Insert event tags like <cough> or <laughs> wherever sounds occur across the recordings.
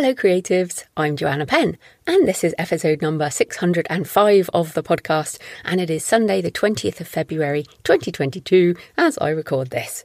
Hello, creatives. I'm Joanna Penn, and this is episode number 605 of the podcast. And it is Sunday, the 20th of February, 2022, as I record this.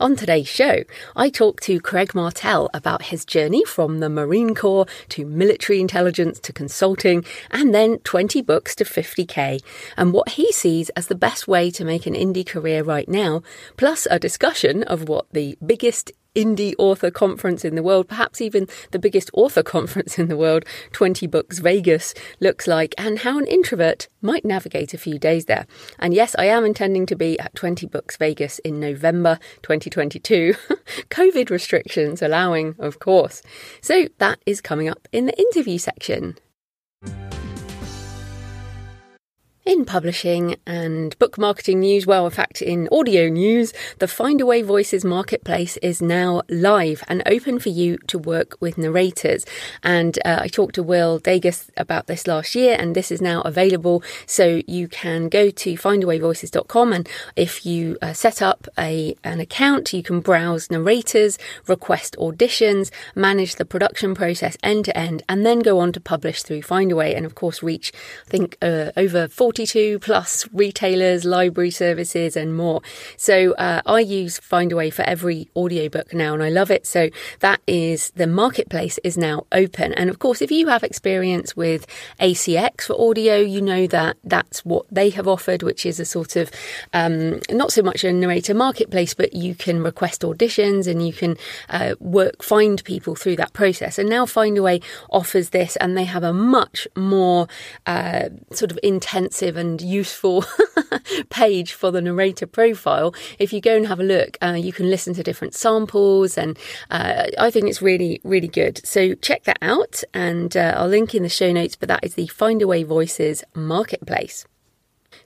On today's show, I talk to Craig Martelle about his journey from the Marine Corps to military intelligence to consulting and then 20 books to 50k and what he sees as the best way to make an indie career right now, plus a discussion of what the biggest indie author conference in the world, perhaps even the biggest author <laughs> conference in the world, 20 Books Vegas, looks like, and how an introvert might navigate a few days there. And yes, I am intending to be at 20 Books Vegas in November 2022, <laughs> COVID restrictions allowing, of course. So that is coming up in the interview section. In publishing and book marketing news, well, in fact, in audio news, the Findaway Voices marketplace is now live and open for you to work with narrators. And uh, I talked to Will Dages about this last year, and this is now available. So you can go to findawayvoices.com, and if you uh, set up a an account, you can browse narrators, request auditions, manage the production process end to end, and then go on to publish through Findaway, and of course reach I think uh, over 40 42 plus retailers, library services, and more. So uh, I use Findaway for every audiobook now, and I love it. So that is the marketplace is now open. And of course, if you have experience with ACX for audio, you know that that's what they have offered, which is a sort of um, not so much a narrator marketplace, but you can request auditions and you can uh, work, find people through that process. And now Findaway offers this, and they have a much more uh, sort of and useful <laughs> page for the narrator profile. If you go and have a look, uh, you can listen to different samples, and uh, I think it's really, really good. So check that out, and uh, I'll link in the show notes. But that is the Findaway Voices Marketplace.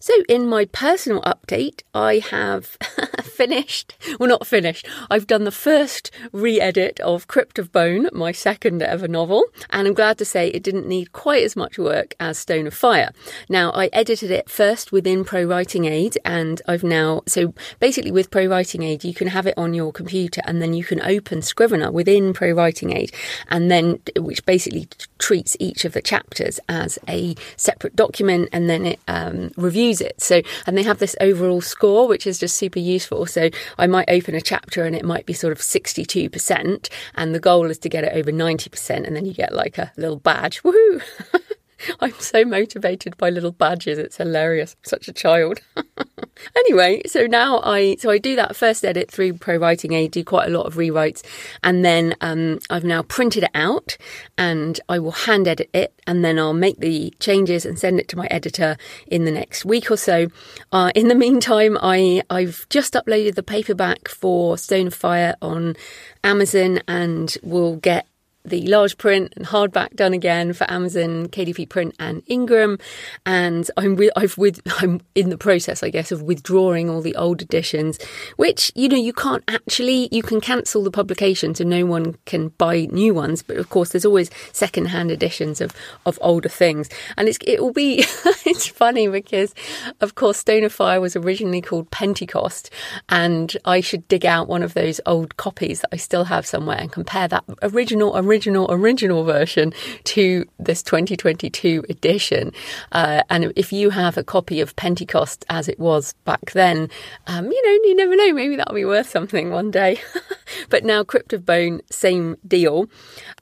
So, in my personal update, I have <laughs> finished, well, not finished, I've done the first re edit of Crypt of Bone, my second ever novel, and I'm glad to say it didn't need quite as much work as Stone of Fire. Now, I edited it first within Pro Writing Aid, and I've now, so basically with Pro Writing Aid, you can have it on your computer and then you can open Scrivener within Pro Writing Aid, and then which basically treats each of the chapters as a separate document and then it um, reviews use it. So, and they have this overall score, which is just super useful. So I might open a chapter and it might be sort of 62%, and the goal is to get it over 90%, and then you get like a little badge. Woohoo! <laughs> <laughs> I'm so motivated by little badges. It's hilarious. I'm such a child. <laughs> anyway, so now I so I do that first edit through Pro Writing Aid, do quite a lot of rewrites, and then um, I've now printed it out, and I will hand edit it, and then I'll make the changes and send it to my editor in the next week or so. Uh, in the meantime, I I've just uploaded the paperback for Stone of Fire on Amazon, and will get the large print and hardback done again for Amazon, KDP Print, and Ingram. And I'm with, I've with <laughs> I'm in the process, I guess, of withdrawing all the old editions, which you know you can't actually you can cancel the publication, so no one can buy new ones. But of course, there's always second-hand editions of of older things, and it's it will be <laughs> it's funny because of course Stone of Fire was originally called Pentecost, and I should dig out one of those old copies that I still have somewhere and compare that original original, original original version to this 2022 edition. Uh, and if you have a copy of Pentecost as it was back then, um, you know, you never know, maybe that'll be worth something one day. <laughs> but now Crypt of Bone, same deal.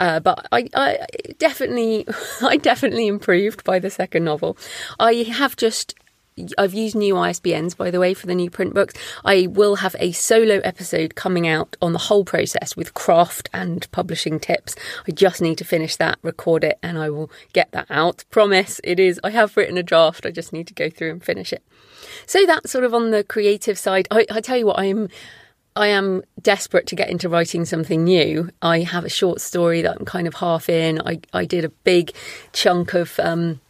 Uh, but I, I definitely, <laughs> I definitely improved by the second novel. I have just I've used new ISBNs, by the way, for the new print books. I will have a solo episode coming out on the whole process with craft and publishing tips. I just need to finish that, record it, and I will get that out. Promise, it is. I have written a draft. I just need to go through and finish it. So that's sort of on the creative side. I, I tell you what, I'm I am desperate to get into writing something new. I have a short story that I'm kind of half in. I, I did a big chunk of um,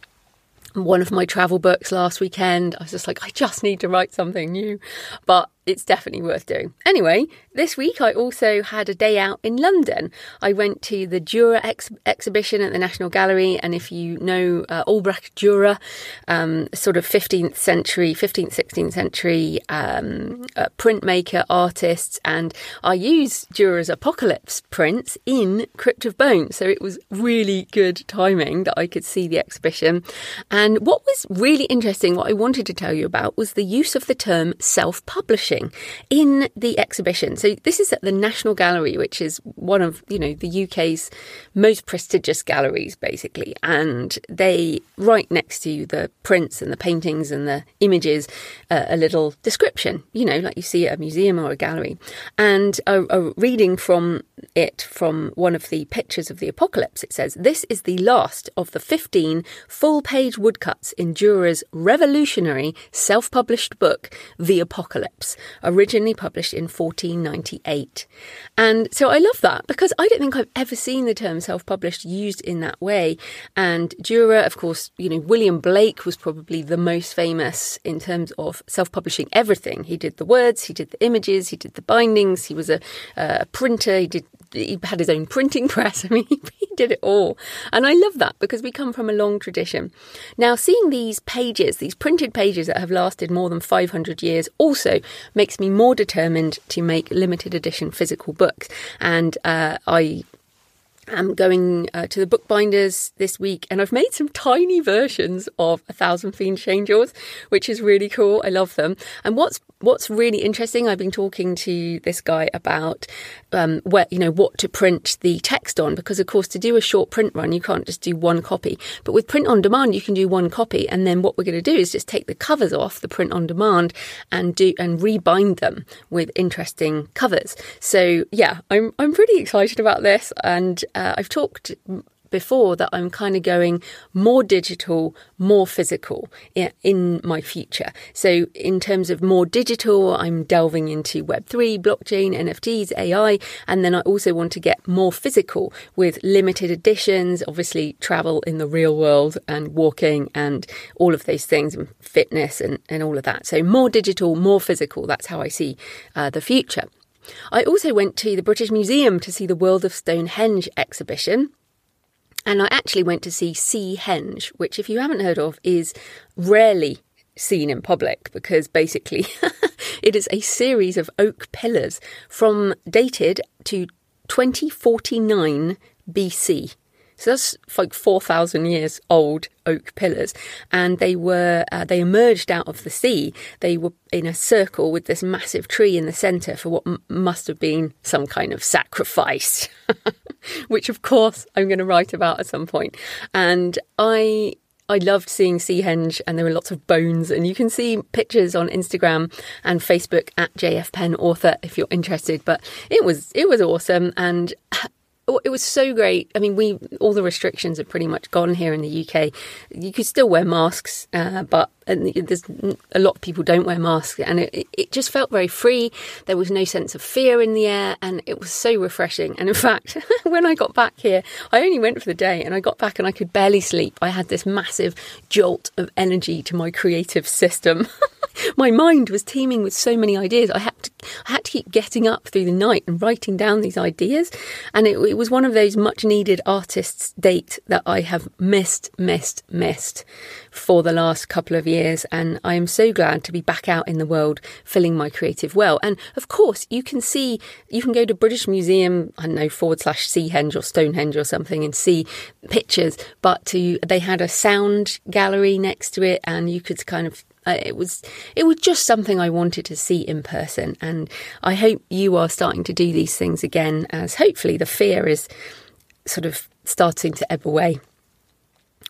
one of my travel books last weekend. I was just like, I just need to write something new. But it's definitely worth doing. Anyway, this week I also had a day out in London. I went to the Dürer ex- exhibition at the National Gallery, and if you know uh, Albrecht Dürer, um, sort of 15th century, 15th, 16th century um, uh, printmaker, artists, and I use Dürer's Apocalypse prints in Crypt of Bones, so it was really good timing that I could see the exhibition. And what was really interesting, what I wanted to tell you about, was the use of the term self publishing in the exhibition. So this is at the National Gallery, which is one of you know the UK's most prestigious galleries, basically. And they right next to the prints and the paintings and the images, uh, a little description, you know, like you see at a museum or a gallery, and a, a reading from it from one of the pictures of the apocalypse. It says, This is the last of the 15 full page woodcuts in Dürer's revolutionary self published book, The Apocalypse, originally published in 1498. And so I love that because I don't think I've ever seen the term self published used in that way. And Dürer, of course, you know, William Blake was probably the most famous in terms of self publishing everything. He did the words, he did the images, he did the bindings, he was a, a printer, he did he had his own printing <laughs> press. I mean, <laughs> he, did it all. And I love that because we come from a long tradition. Now, seeing these pages, these printed pages that have lasted more than 500 years, also makes me more determined to make limited edition physical books. And uh, I am going uh, to the bookbinders this week and I've made some tiny versions of A Thousand Fiendish Angels, which is really cool. I love them. And what's what's really interesting, I've been talking to this guy about um, where you know what to print the text on because of course to do a short print run you can't just do one copy. But with print on demand you can do one copy and then what we're going to do is just take the covers off the print on demand and do and rebind them with interesting covers. So yeah, I'm I'm pretty excited about this and uh, I've talked before that I'm kind of going more digital, more physical in my future. So, in terms of more digital, I'm delving into Web3, blockchain, NFTs, AI, and then I also want to get more physical with limited editions, obviously, travel in the real world and walking and all of those things, and fitness and, and all of that. So, more digital, more physical. That's how I see uh, the future. I also went to the British Museum to see the World of Stonehenge exhibition. And I actually went to see Seahenge, which, if you haven't heard of, is rarely seen in public because basically <laughs> it is a series of oak pillars from dated to 2049 BC. So that's like 4,000 years old oak pillars. And they were, uh, they emerged out of the sea. They were in a circle with this massive tree in the centre for what m- must have been some kind of sacrifice, <laughs> which of course I'm going to write about at some point. And I I loved seeing Seahenge, and there were lots of bones. And you can see pictures on Instagram and Facebook at JF Penn Author if you're interested. But it was it was awesome, and it was so great. I mean, we all the restrictions are pretty much gone here in the UK. You could still wear masks, uh, but there's a lot of people don't wear masks, and it, it just felt very free. There was no sense of fear in the air, and it was so refreshing. And in fact, <laughs> when I got back here, I only went for the day, and I got back and I could barely sleep. I had this massive jolt of energy to my creative system. <laughs> my mind was teeming with so many ideas. I had to, I had to keep getting up through the night and writing down these ideas, and it, it was one of those much needed artists' date that I have missed, missed, missed for the last couple of years. And I am so glad to be back out in the world filling my creative well. And of course, you can see, you can go to British Museum, I don't know, forward slash Seahenge or Stonehenge or something and see pictures. But to, they had a sound gallery next to it and you could kind of uh, it was it was just something I wanted to see in person, and I hope you are starting to do these things again. As hopefully the fear is sort of starting to ebb away.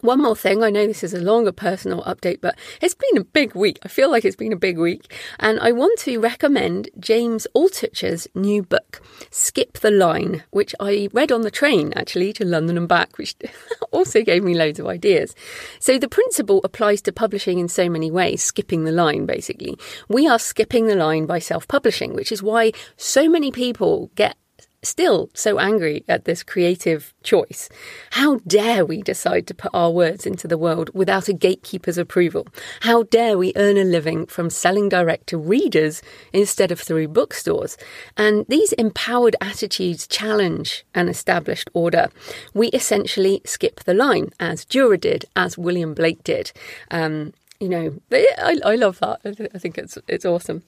One more thing, I know this is a longer personal update, but it's been a big week. I feel like it's been a big week. And I want to recommend James Altucher's new book, Skip the Line, which I read on the train actually to London and back, which <laughs> also gave me loads of ideas. So the principle applies to publishing in so many ways, skipping the line basically. We are skipping the line by self publishing, which is why so many people get still so angry at this creative choice. How dare we decide to put our words into the world without a gatekeeper's approval? How dare we earn a living from selling direct to readers instead of through bookstores? And these empowered attitudes challenge an established order. We essentially skip the line, as Dürer did, as William Blake did. Um, you know, I, I love that. I think it's it's awesome.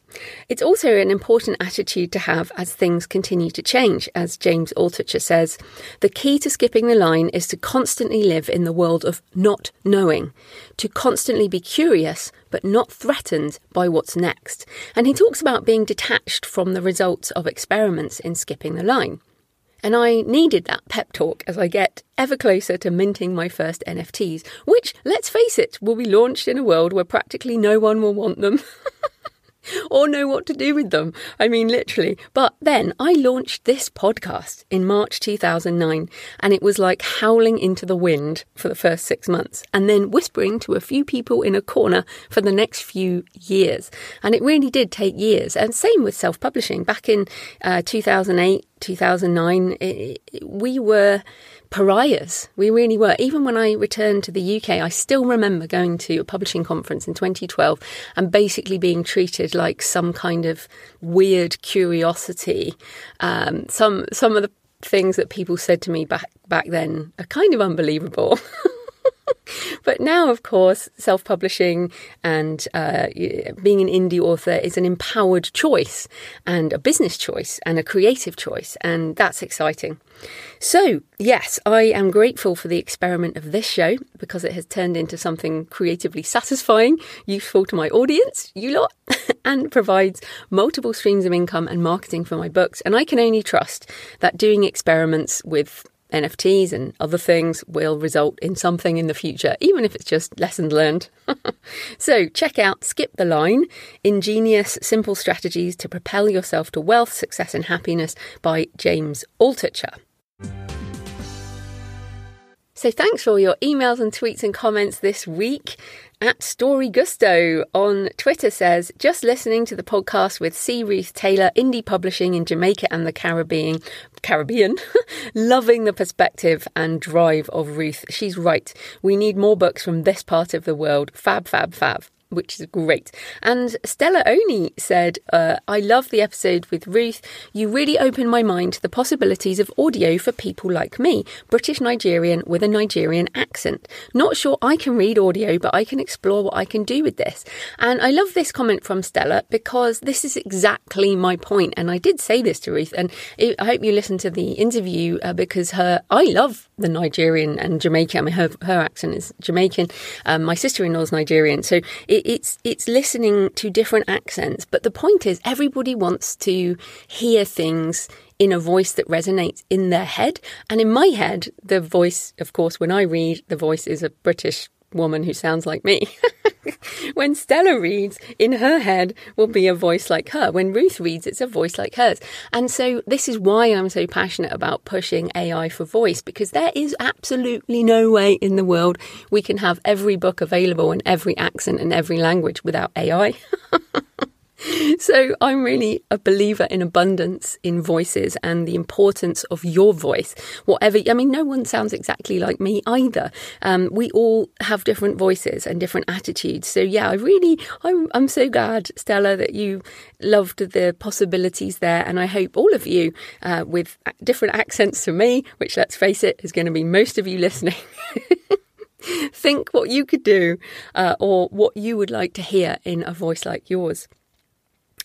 It's also an important attitude to have as things continue to change. As James Altucher says, the key to skipping the line is to constantly live in the world of not knowing, to constantly be curious but not threatened by what's next. And he talks about being detached from the results of experiments in skipping the line. And I needed that pep talk as I get ever closer to minting my first NFTs, which, let's face it, will be launched in a world where practically no one will want them. <laughs> <laughs> or know what to do with them. I mean, literally. But then I launched this podcast in March 2009, and it was like howling into the wind for the first six months, and then whispering to a few people in a corner for the next few years. And it really did take years. And same with self publishing. Back in uh, 2008, 2009, it, we were pariahs. We really were. Even when I returned to the UK, I still remember going to a publishing conference in 2012 and basically being treated like some kind of weird curiosity. Um, some some of the things that people said to me back back then are kind of unbelievable. <laughs> <laughs> but now, of course, self publishing and uh, being an indie author is an empowered choice and a business choice and a creative choice, and that's exciting. So, yes, I am grateful for the experiment of this show because it has turned into something creatively satisfying, useful to my audience, you lot, <laughs> and provides multiple streams of income and marketing for my books. And I can only trust that doing experiments with NFTs and other things will result in something in the future, even if it's just lessons learned. <laughs> so check out Skip the Line Ingenious Simple Strategies to Propel Yourself to Wealth, Success and Happiness by James Altucher. So thanks for all your emails and tweets and comments this week. At Story Gusto on Twitter says, just listening to the podcast with C. Ruth Taylor, indie publishing in Jamaica and the Caribbean. Caribbean, <laughs> loving the perspective and drive of Ruth. She's right. We need more books from this part of the world. Fab, fab, fab which is great. And Stella Oni said, uh, I love the episode with Ruth. You really opened my mind to the possibilities of audio for people like me, British Nigerian with a Nigerian accent. Not sure I can read audio, but I can explore what I can do with this. And I love this comment from Stella because this is exactly my point. And I did say this to Ruth, and I hope you listen to the interview uh, because her, I love the Nigerian and Jamaican. I mean, her, her accent is Jamaican. Um, my sister in law is Nigerian. So it, it's it's listening to different accents. But the point is, everybody wants to hear things in a voice that resonates in their head. And in my head, the voice, of course, when I read, the voice is a British woman who sounds like me. <laughs> when Stella reads, in her head will be a voice like her. When Ruth reads, it's a voice like hers. And so this is why I'm so passionate about pushing AI for voice because there is absolutely no way in the world we can have every book available in every accent and every language without AI. <laughs> <laughs> so I'm really a believer in abundance in voices and the importance of your voice. Whatever, I mean, no one sounds exactly like me either. Um, we all have different voices and different attitudes. So yeah, I really, I'm, I'm so glad, Stella, that you loved the possibilities there. And I hope all of you uh, with different accents to me, which let's face it, is going to be most of you listening. <laughs> think what you could do uh, or what you would like to hear in a voice like yours.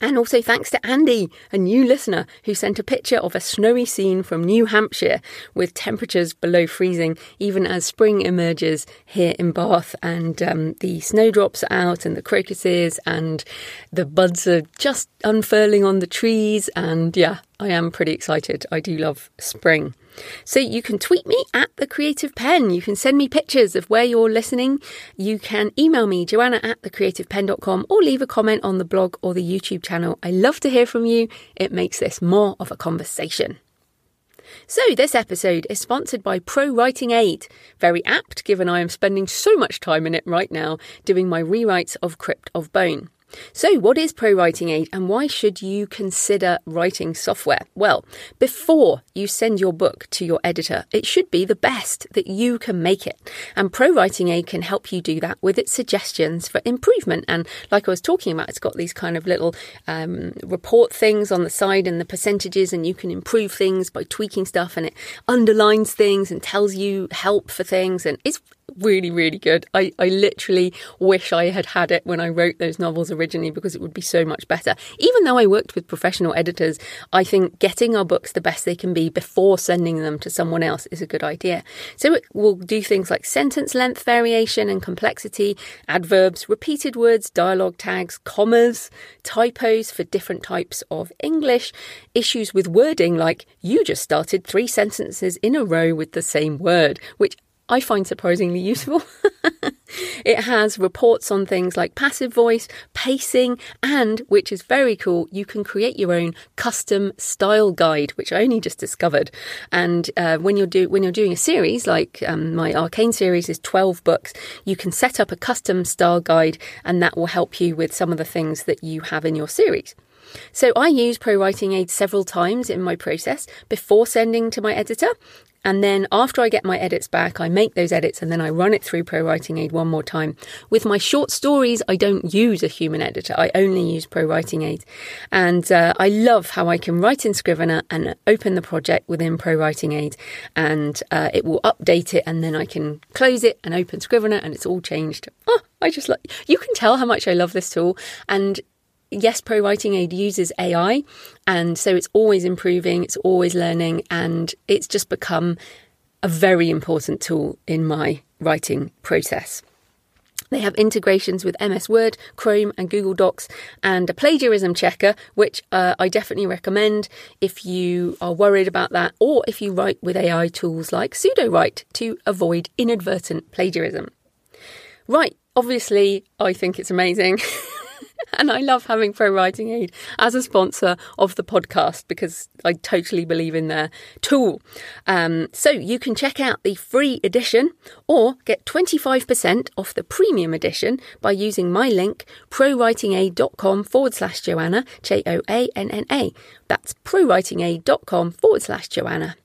And also thanks to Andy, a new listener, who sent a picture of a snowy scene from New Hampshire with temperatures below freezing, even as spring emerges here in Bath and um, the snowdrops are out and the crocuses and the buds are just unfurling on the trees. And yeah, I am pretty excited. I do love spring. So you can tweet me at the Creative Penn. You can send me pictures of where you're listening. You can email me, joanna at thecreativepenn.com, or leave a comment on the blog or the YouTube channel. I love to hear from you. It makes this more of a conversation. So, this episode is sponsored by Pro Writing Aid. Very apt, given I am spending so much time in it right now doing my rewrites of Crypt of Bone. So, what is Pro Writing Aid and why should you consider writing software? Well, before you send your book to your editor, it should be the best that you can make it. And Pro Writing Aid can help you do that with its suggestions for improvement. And like I was talking about, it's got these kind of little um, report things on the side and the percentages, and you can improve things by tweaking stuff, and it underlines things and tells you help for things. And it's really, really good. I, I literally wish I had had it when I wrote those novels originally because it would be so much better. Even though I worked with professional editors, I think getting our books the best they can be before sending them to someone else is a good idea. So it will do things like sentence length variation and complexity, adverbs, repeated words, dialogue tags, commas, typos for different types of English, issues with wording like you just started three sentences in a row with the same word, which I find surprisingly useful. <laughs> it has reports on things like passive voice, pacing, and, which is very cool, you can create your own custom style guide, which I only just discovered. And uh, when you're do when you're doing a series like um, my Arcane series is twelve books, you can set up a custom style guide, and that will help you with some of the things that you have in your series. So I use Pro Writing Aid several times in my process before sending to my editor, and then after I get my edits back, I make those edits and then I run it through Pro Writing Aid one more time. With my short stories, I don't use a human editor. I only use Pro Writing Aid. And uh, I love how I can write in Scrivener and open the project within Pro Writing Aid. And uh, it will update it and then I can close it and open Scrivener and it's all changed. Oh, I just like, you can tell how much I love this tool. And yes, Pro Writing Aid uses AI, and so it's always improving, it's always learning, and it's just become a very important tool in my writing process. They have integrations with MS Word, Chrome, and Google Docs, and a plagiarism checker, which uh, I definitely recommend if you are worried about that, or if you write with AI tools like Sudowrite to avoid inadvertent plagiarism. Right, obviously, I think it's amazing. <laughs> <laughs> and I love having Pro Writing Aid as a sponsor of the podcast because I totally believe in their tool. Um, so you can check out the free edition or get 25% off the premium edition by using my link prowritingaid.com forward slash Joanna, J O A N N A. That's prowritingaid.com forward slash Joanna.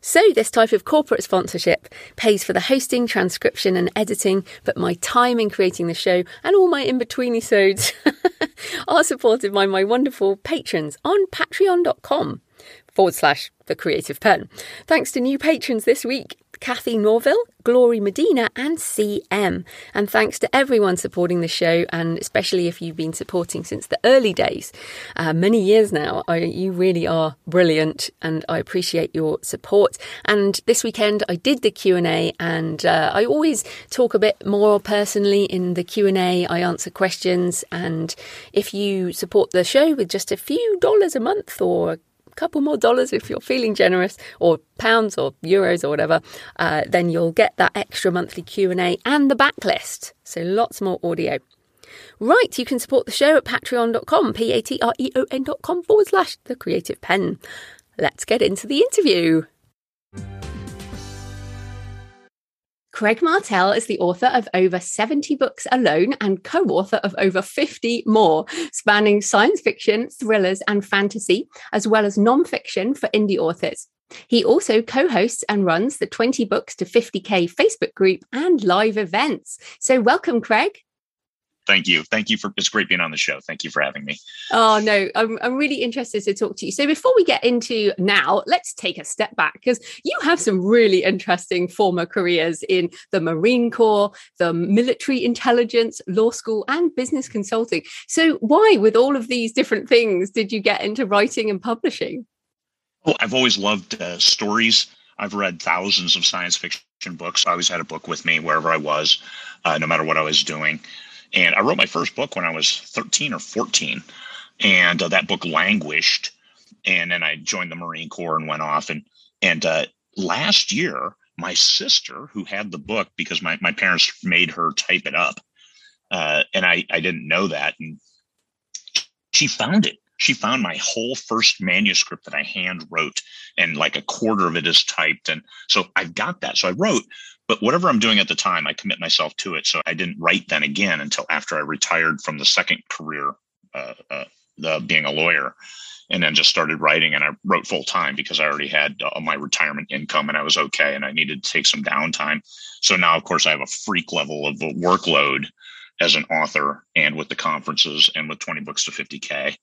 So, this type of corporate sponsorship pays for the hosting, transcription, and editing, but my time in creating the show and all my in between episodes <laughs> are supported by my wonderful patrons on patreon.com forward slash the creative pen. Thanks to new patrons this week Kathy Norville, Glory Medina, and CM. And thanks to everyone supporting the show, and especially if you've been supporting since the early days, uh, many years now. I, you really are brilliant, and I appreciate your support. And this weekend, I did the Q and A, and uh, I always talk a bit more personally in the Q and A. I answer questions, and if you support the show with just a few dollars a month or couple more dollars if you're feeling generous, or pounds or euros or whatever, uh, then you'll get that extra monthly Q&A and the backlist. So lots more audio. Right, you can support the show at patreon.com, P-A-T-R-E-O-N.com forward slash the creative pen. Let's get into the interview. Craig Martelle is the author of over 70 books alone and co author of over 50 more, spanning science fiction, thrillers, and fantasy, as well as non fiction for indie authors. He also co hosts and runs the 20 Books to 50K Facebook group and live events. So, welcome, Craig thank you. Thank you for it's great being on the show. Thank you for having me. Oh no, I'm I'm really interested to talk to you. So before we get into now, let's take a step back because you have some really interesting former careers in the Marine Corps, the military intelligence, law school, and business consulting. So why, with all of these different things, did you get into writing and publishing? Oh, I've always loved uh, stories. I've read thousands of science fiction books. I always had a book with me wherever I was, uh, no matter what I was doing. And I wrote my first book when I was 13 or 14. And uh, that book languished. And then I joined the Marine Corps and went off and And uh, last year, my sister, who had the book because my, my parents made her type it up, uh, and I, I didn't know that. And she found it. She found my whole first manuscript that I hand wrote, and like a quarter of it is typed. And so I've got that. So I wrote, but whatever I'm doing at the time, I commit myself to it. So I didn't write then again until after I retired from the second career, uh, uh, the being a lawyer and then just started writing and i wrote full time because i already had uh, my retirement income and i was okay and i needed to take some downtime so now of course i have a freak level of the workload as an author and with the conferences and with 20 books to 50k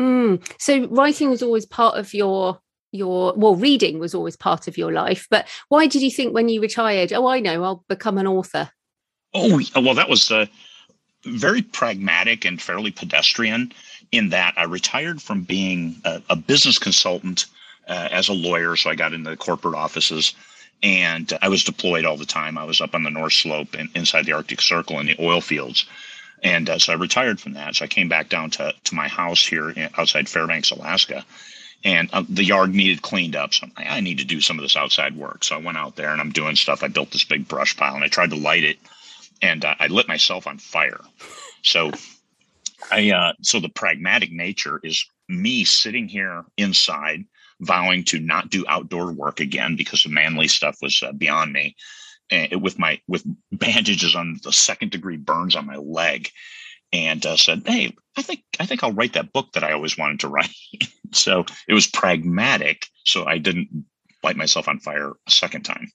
mm. so writing was always part of your your well reading was always part of your life but why did you think when you retired oh i know i'll become an author oh well that was uh, very pragmatic and fairly pedestrian in that I retired from being a, a business consultant uh, as a lawyer. So I got into the corporate offices and I was deployed all the time. I was up on the North Slope and inside the Arctic Circle in the oil fields. And uh, so I retired from that. So I came back down to, to my house here outside Fairbanks, Alaska. And uh, the yard needed cleaned up. So like, i need to do some of this outside work. So I went out there and I'm doing stuff. I built this big brush pile and I tried to light it and uh, I lit myself on fire. So I uh, so the pragmatic nature is me sitting here inside, vowing to not do outdoor work again because the manly stuff was uh, beyond me, and with my with bandages on the second degree burns on my leg, and uh, said, "Hey, I think I think I'll write that book that I always wanted to write." <laughs> so it was pragmatic, so I didn't light myself on fire a second time.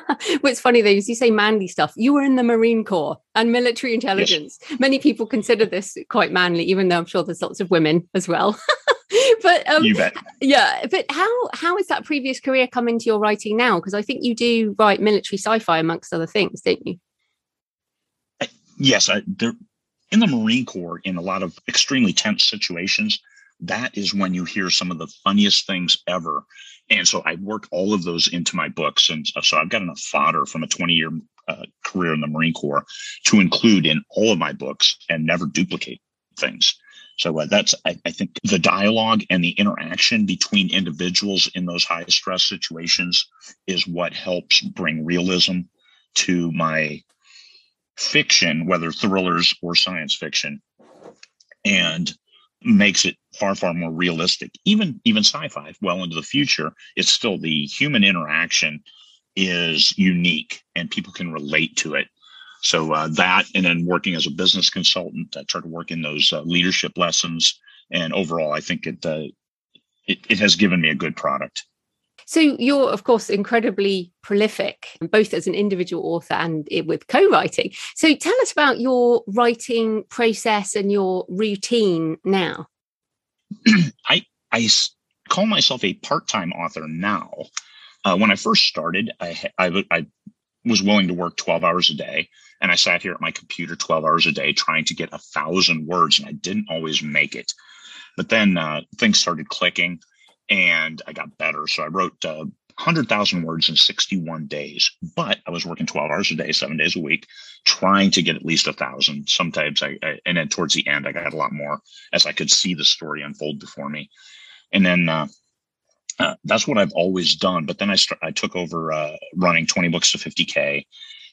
<laughs> What's funny though is you say manly stuff. You were in the Marine Corps and military intelligence. Yes. Many people consider this quite manly, even though I'm sure there's lots of women as well. <laughs> but um, you bet. Yeah, but how how has that previous career come into your writing now? Because I think you do write military sci-fi amongst other things, don't you? Yes, I, there in the Marine Corps in a lot of extremely tense situations. That is when you hear some of the funniest things ever and so I worked all of those into my books. And so I've got enough fodder from a 20 year uh, career in the Marine Corps to include in all of my books and never duplicate things. So uh, that's, I, I, think, the dialogue and the interaction between individuals in those high stress situations is what helps bring realism to my fiction, whether thrillers or science fiction. And makes it far far more realistic even even sci-fi well into the future it's still the human interaction is unique and people can relate to it so uh, that and then working as a business consultant i tried to work in those uh, leadership lessons and overall i think it, uh, it it has given me a good product so you're, of course, incredibly prolific, both as an individual author and with co-writing. So tell us about your writing process and your routine now. <clears throat> I I call myself a part-time author now. Uh, when I first started, I, I, I was willing to work 12 hours a day. And I sat here at my computer 12 hours a day trying to get a thousand words, and I didn't always make it. But then uh, things started clicking and I got better. So I wrote uh, 100,000 words in 61 days, but I was working 12 hours a day, seven days a week, trying to get at least a thousand. Sometimes I, I, and then towards the end, I got a lot more as I could see the story unfold before me. And then, uh, uh, that's what I've always done. But then I st- I took over uh, running 20 books to 50k,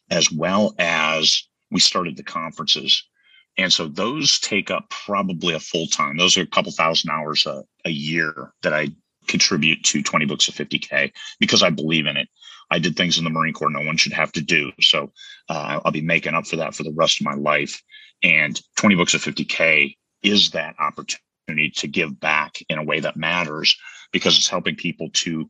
as well as we started the conferences. And so those take up probably a full time. Those are a couple thousand hours a, a year that I contribute to 20 books of 50K because I believe in it. I did things in the Marine Corps no one should have to do. So uh, I'll be making up for that for the rest of my life. And 20 books of 50K is that opportunity to give back in a way that matters because it's helping people to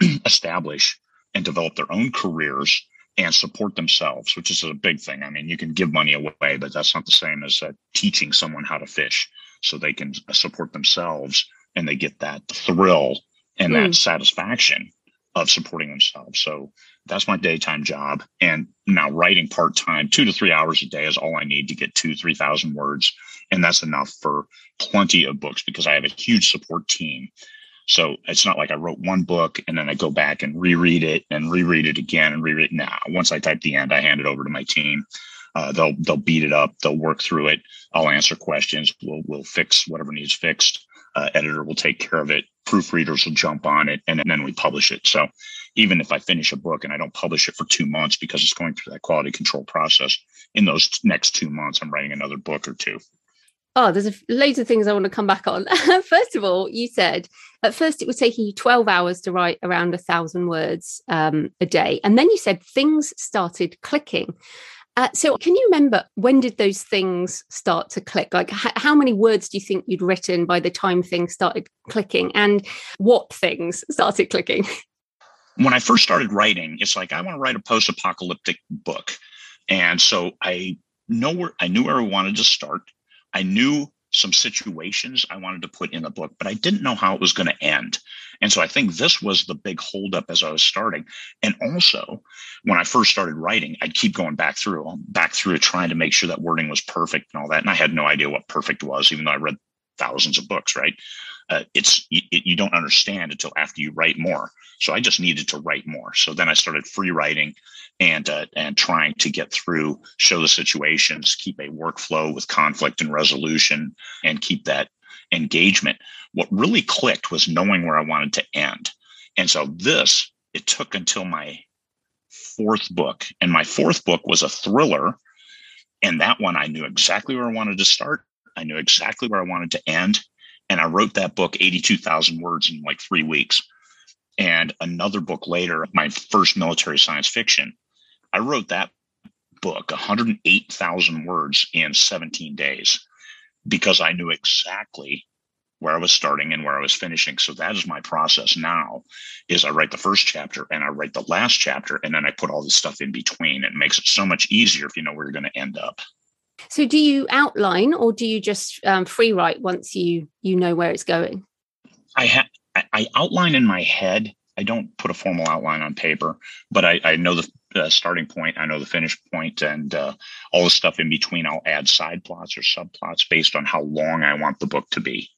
<clears throat> establish and develop their own careers and support themselves, which is a big thing. I mean, you can give money away, but that's not the same as uh, teaching someone how to fish so they can uh, support themselves and they get that thrill and mm. that satisfaction of supporting themselves. So that's my daytime job. And now writing part time, two to three hours a day is all I need to get two, 3,000 words. And that's enough for plenty of books because I have a huge support team so it's not like I wrote one book and then I go back and reread it and reread it again and reread it. Now, once I type the end, I hand it over to my team. Uh, they'll they'll beat it up. They'll work through it. I'll answer questions. We'll we'll fix whatever needs fixed. Uh, editor will take care of it. Proofreaders will jump on it, and, then we publish it. So even if I finish a book and I don't publish it for two months because it's going through that quality control process, in those next two months, I'm writing another book or two. Oh, there's a, loads of things I want to come back on. <laughs> first of all, you said at first it was taking you 12 hours to write around a thousand words um, a day. And then you said things started clicking. Uh, so, can you remember when did those things start to click? Like, h- how many words do you think you'd written by the time things started clicking, and what things started clicking? <laughs> When I first started writing, it's like I want to write a post-apocalyptic book, and so I know where I knew where I wanted to start. I knew some situations I wanted to put in the book, but I didn't know how it was going to end. And so I think this was the big holdup as I was starting. And also, when I first started writing, I'd keep going back through, back through, trying to make sure that wording was perfect and all that. And I had no idea what perfect was, even though I read thousands of books. Right? Uh, it's it, you don't understand until after you write more. So I just needed to write more. So then I started free writing and uh, and trying to get through, show the situations, keep a workflow with conflict and resolution, and keep that engagement. What really clicked was knowing where I wanted to end. And so this, it took until my fourth book. And my fourth book was a thriller. And that one, I knew exactly where I wanted to start. I knew exactly where I wanted to end. And I wrote that book 82,000 words in like three weeks. And another book later, my first military science fiction, I wrote that book 108,000 words in 17 days because I knew exactly where I was starting and where I was finishing. So that is my process now is I write the first chapter and I write the last chapter and then I put all this stuff in between. It makes it so much easier if you know where you're going to end up. So do you outline or do you just um, free write once you you know where it's going? I have I outline in my head. I don't put a formal outline on paper, but I, I know the uh, starting point. I know the finish point, and uh, all the stuff in between. I'll add side plots or subplots based on how long I want the book to be.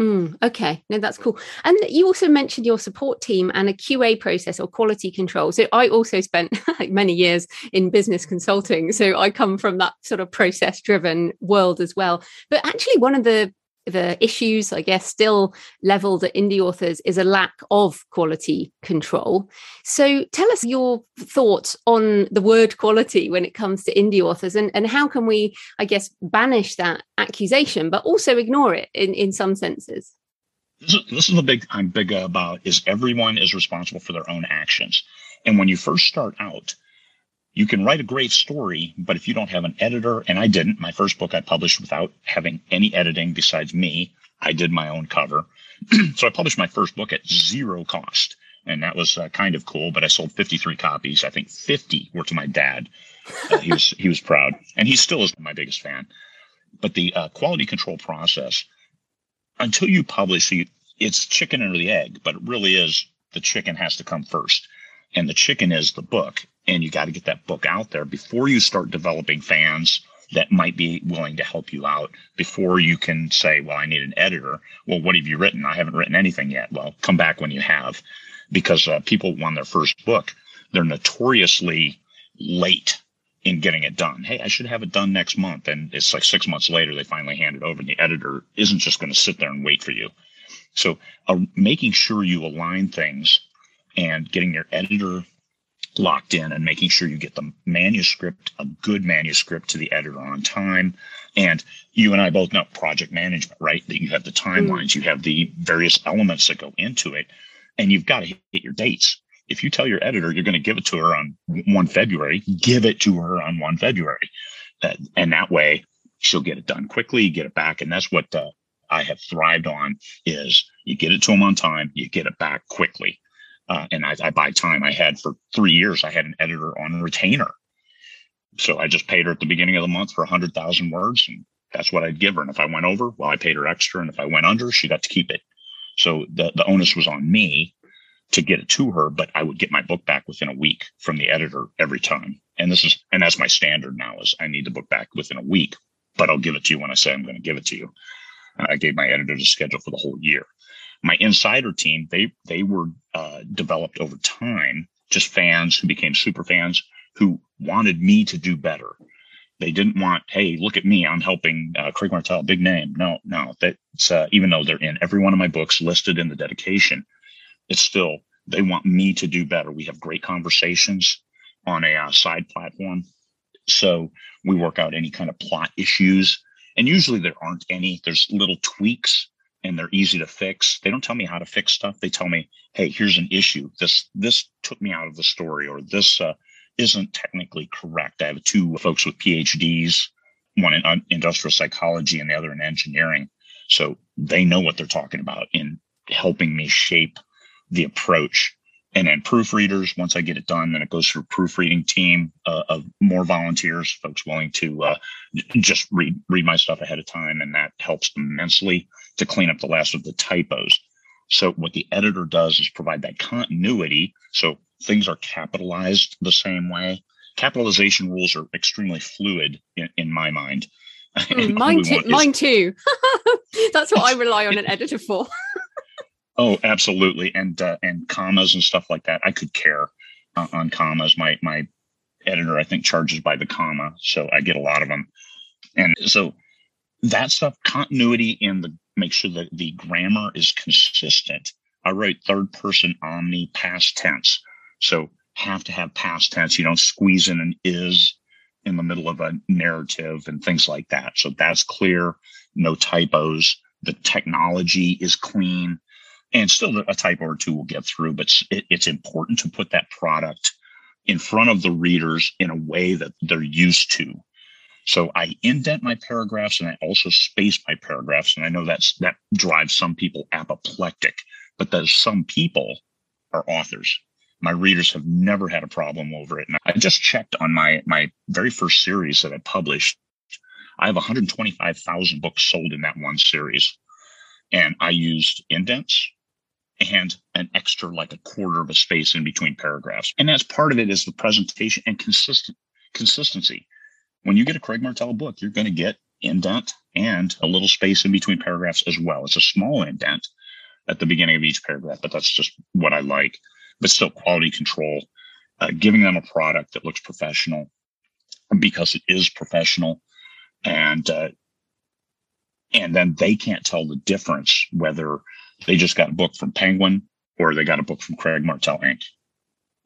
Mm, okay, no, that's cool. And you also mentioned your support team and a QA process or quality control. So I also spent <laughs> many years in business consulting. So I come from that sort of process driven world as well. But actually, one of the the issues, I guess, still leveled at indie authors is a lack of quality control. So tell us your thoughts on the word quality when it comes to indie authors and, and how can we, I guess, banish that accusation, but also ignore it in, in some senses? This is, this is the big I'm big about is everyone is responsible for their own actions. And when you first start out, you can write a great story, but if you don't have an editor, and I didn't, my first book I published without having any editing besides me. I did my own cover. <clears throat> so I published my first book at zero cost. And that was uh, kind of cool, but I sold 53 copies. I think 50 were to my dad. Uh, he was he was proud, and he still is my biggest fan. But the uh, quality control process, until you publish, you, it's chicken or the egg, but it really is the chicken has to come first, and the chicken is the book and you got to get that book out there before you start developing fans that might be willing to help you out before you can say, well, I need an editor. Well, what have you written? I haven't written anything yet. Well, come back when you have, because uh, people want their first book. They're notoriously late in getting it done. Hey, I should have it done next month. And it's like six months later, they finally hand it over and the editor isn't just going to sit there and wait for you. So uh, making sure you align things and getting your editor locked in and making sure you get the manuscript, a good manuscript to the editor on time. And you and I both know project management, right? That you have the timelines, mm. you have the various elements that go into it, and you've got to hit your dates. If you tell your editor you're going to give it to her on 1 February, give it to her on 1 February. Uh, and that way she'll get it done quickly, get it back. And that's what uh, I have thrived on is you get it to them on time, you get it back quickly. Uh, and I, I buy time. I had for three years, I had an editor on retainer. So I just paid her at the beginning of the month for a hundred thousand words. And that's what I'd give her. And if I went over, well, I paid her extra. And if I went under, she got to keep it. So the, the onus was on me to get it to her, but I would get my book back within a week from the editor every time. And this is, and that's my standard now is I need the book back within a week, but I'll give it to you when I say I'm going to give it to you. I gave my editor the schedule for the whole year my insider team they they were uh, developed over time just fans who became super fans who wanted me to do better They didn't want, hey, look at me, I'm helping uh, Craig Martelle big name. No, no, that's uh, even though they're in every one of my books listed in the dedication, it's still they want me to do better. We have great conversations on a uh, side platform, so we work out any kind of plot issues, and usually there aren't any. There's little tweaks and they're easy to fix. They don't tell me how to fix stuff. They tell me, "Hey, here's an issue. This this took me out of the story, or this uh, isn't technically correct." I have two folks with PhDs, one in industrial psychology and the other in engineering, so they know what they're talking about in helping me shape the approach. And then proofreaders, once I get it done, then it goes through a proofreading team uh, of more volunteers, folks willing to uh, just read read my stuff ahead of time, and that helps immensely to clean up the last of the typos. So what the editor does is provide that continuity. So things are capitalized the same way. Capitalization rules are extremely fluid in, in my mind. <laughs> Mm, mine, too, is, mine too. <laughs> That's what I rely on an editor for. <laughs> oh, absolutely, and uh, and commas and stuff like that. I could care uh, on commas. My my editor, I think, charges by the comma, so I get a lot of them. And so that stuff, continuity in the make sure that the grammar is consistent. I write third person omni past tense. So have to have past tense. You don't squeeze in an is in the middle of a narrative and things like that. So that's clear. No typos. The technology is clean and still a typo or two will get through, but it's important to put that product in front of the readers in a way that they're used to. So I indent my paragraphs and I also space my paragraphs. And I know that's that drives some people apoplectic, but there's some people are authors. My readers have never had a problem over it. And I just checked on my my very first series that I published. I have 125,000 books sold in that one series. And I used indents and an extra like a quarter of a space in between paragraphs. And that's part of it is the presentation and consistent consistency when you get a Craig Martelle book, you're going to get indent and a little space in between paragraphs as well. It's a small indent at the beginning of each paragraph, but that's just what I like. But still, quality control, uh, giving them a product that looks professional because it is professional, and uh, and then they can't tell the difference whether they just got a book from Penguin or they got a book from Craig Martelle Inc.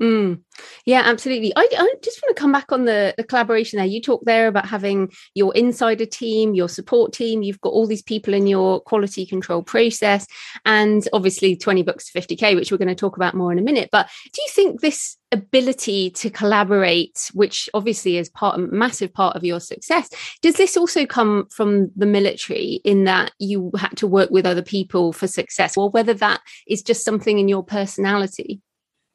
Mm. Yeah, absolutely. I, I, just want to come back on the, the collaboration there. You talked there about having your insider team, your support team. You've got all these people in your quality control process, and obviously 20 books to 50K, which we're going to talk about more in a minute. But do you think this ability to collaborate, which obviously is part a massive part of your success, does this also come from the military in that you had to work with other people for success, or whether that is just something in your personality?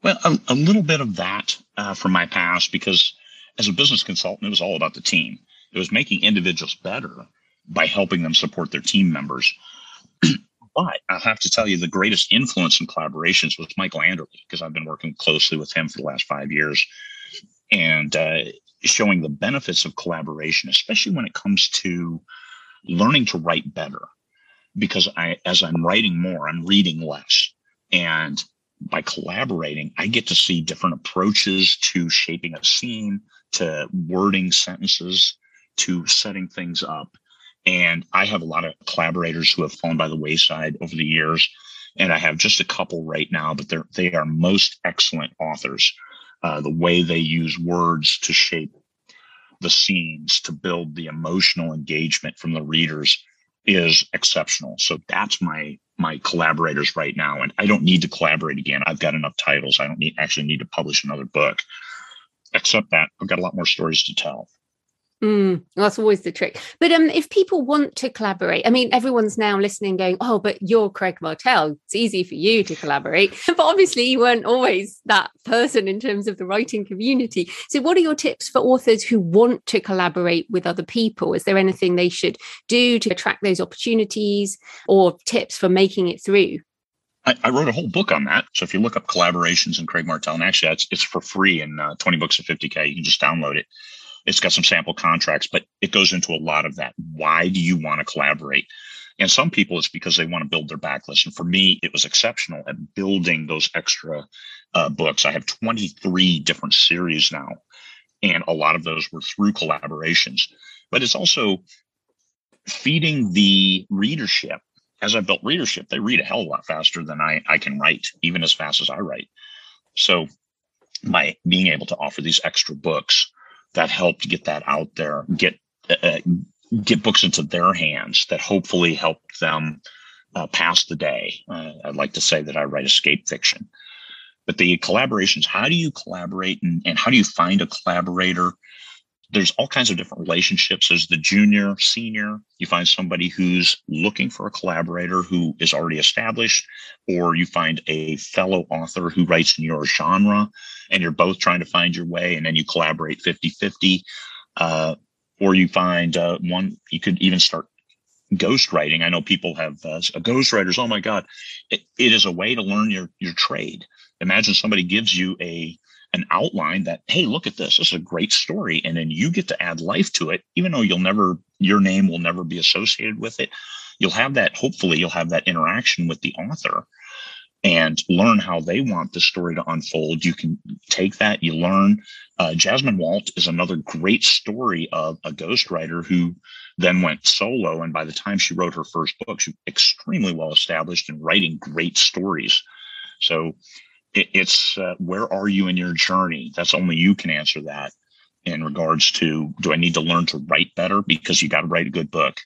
Well, a, a little bit of that uh, from my past because as a business consultant, it was all about the team. It was making individuals better by helping them support their team members. <clears throat> but I have to tell you, the greatest influence in collaborations was Michael Anderle because I've been working closely with him for the last five years and uh, showing the benefits of collaboration, especially when it comes to learning to write better. Because I, as I'm writing more, I'm reading less. And by collaborating, I get to see different approaches to shaping a scene, to wording sentences, to setting things up. And I have a lot of collaborators who have fallen by the wayside over the years. And I have just a couple right now, but they're, they are most excellent authors. Uh, the way they use words to shape the scenes, to build the emotional engagement from the readers is exceptional. So that's my my collaborators right now. And I don't need to collaborate again. I've got enough titles. I don't need actually need to publish another book. Except that I've got a lot more stories to tell. Mm, that's always the trick. But um, if people want to collaborate, I mean, everyone's now listening, going, "Oh, but you're Craig Martelle. It's easy for you to collaborate." <laughs> but obviously, you weren't always that person in terms of the writing community. So, what are your tips for authors who want to collaborate with other people? Is there anything they should do to attract those opportunities, or tips for making it through? I, I, wrote a whole book on that. So if you look up collaborations and Craig Martelle, and actually it's, it's for free in uh, 20 books of 50K, you can just download it. It's got some sample contracts, but it goes into a lot of that. Why do you want to collaborate? And some people, it's because they want to build their backlist. And for me, it was exceptional at building those extra uh, books. I have 23 different series now. And a lot of those were through collaborations. But it's also feeding the readership. As I built readership, they read a hell of a lot faster than I, I can write, even as fast as I write. So by being able to offer these extra books that helped get that out there, get uh, get books into their hands that hopefully helped them uh, pass the day. Uh, I'd like to say that I write escape fiction, but the collaborations. How do you collaborate, and, and how do you find a collaborator? There's all kinds of different relationships. As the junior, senior, you find somebody who's looking for a collaborator who is already established, or you find a fellow author who writes in your genre, and you're both trying to find your way, and then you collaborate 50 50. Uh, or you find uh, one, you could even start ghostwriting. I know people have uh, ghostwriters. Oh my God, it, it is a way to learn your your trade. Imagine somebody gives you a an outline that hey, look at this. This is a great story, and then you get to add life to it, even though you'll never your name will never be associated with it. You'll have that. Hopefully, you'll have that interaction with the author and learn how they want the story to unfold. You can take that, you learn. Uh, Jasmine Walt is another great story of a ghostwriter who then went solo. And by the time she wrote her first book, she was extremely well established in writing great stories. So it, it's uh, where are you in your journey? That's only you can answer that in regards to do I need to learn to write better? Because you got to write a good book.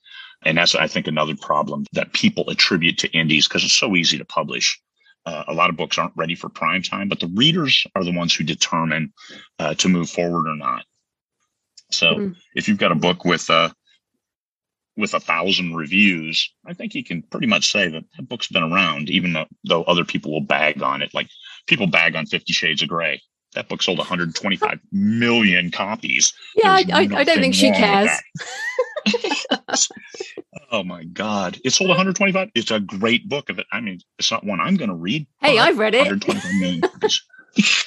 And that's, I think, another problem that people attribute to indies because it's so easy to publish uh, a lot of books aren't ready for prime time, but the readers are the ones who determine uh, to move forward or not. So mm-hmm. if you've got a book with uh, with a thousand reviews, I think you can pretty much say that that book's been around, even though, though other people will bag on it. Like people bag on Fifty Shades of Grey. That book sold 125 million copies. Yeah, I, I, I, don't think she cares. <laughs> oh my god, it sold 125. It's a great book. Of it, I mean, it's not one I'm going to read. Hey, I've read it. <laughs>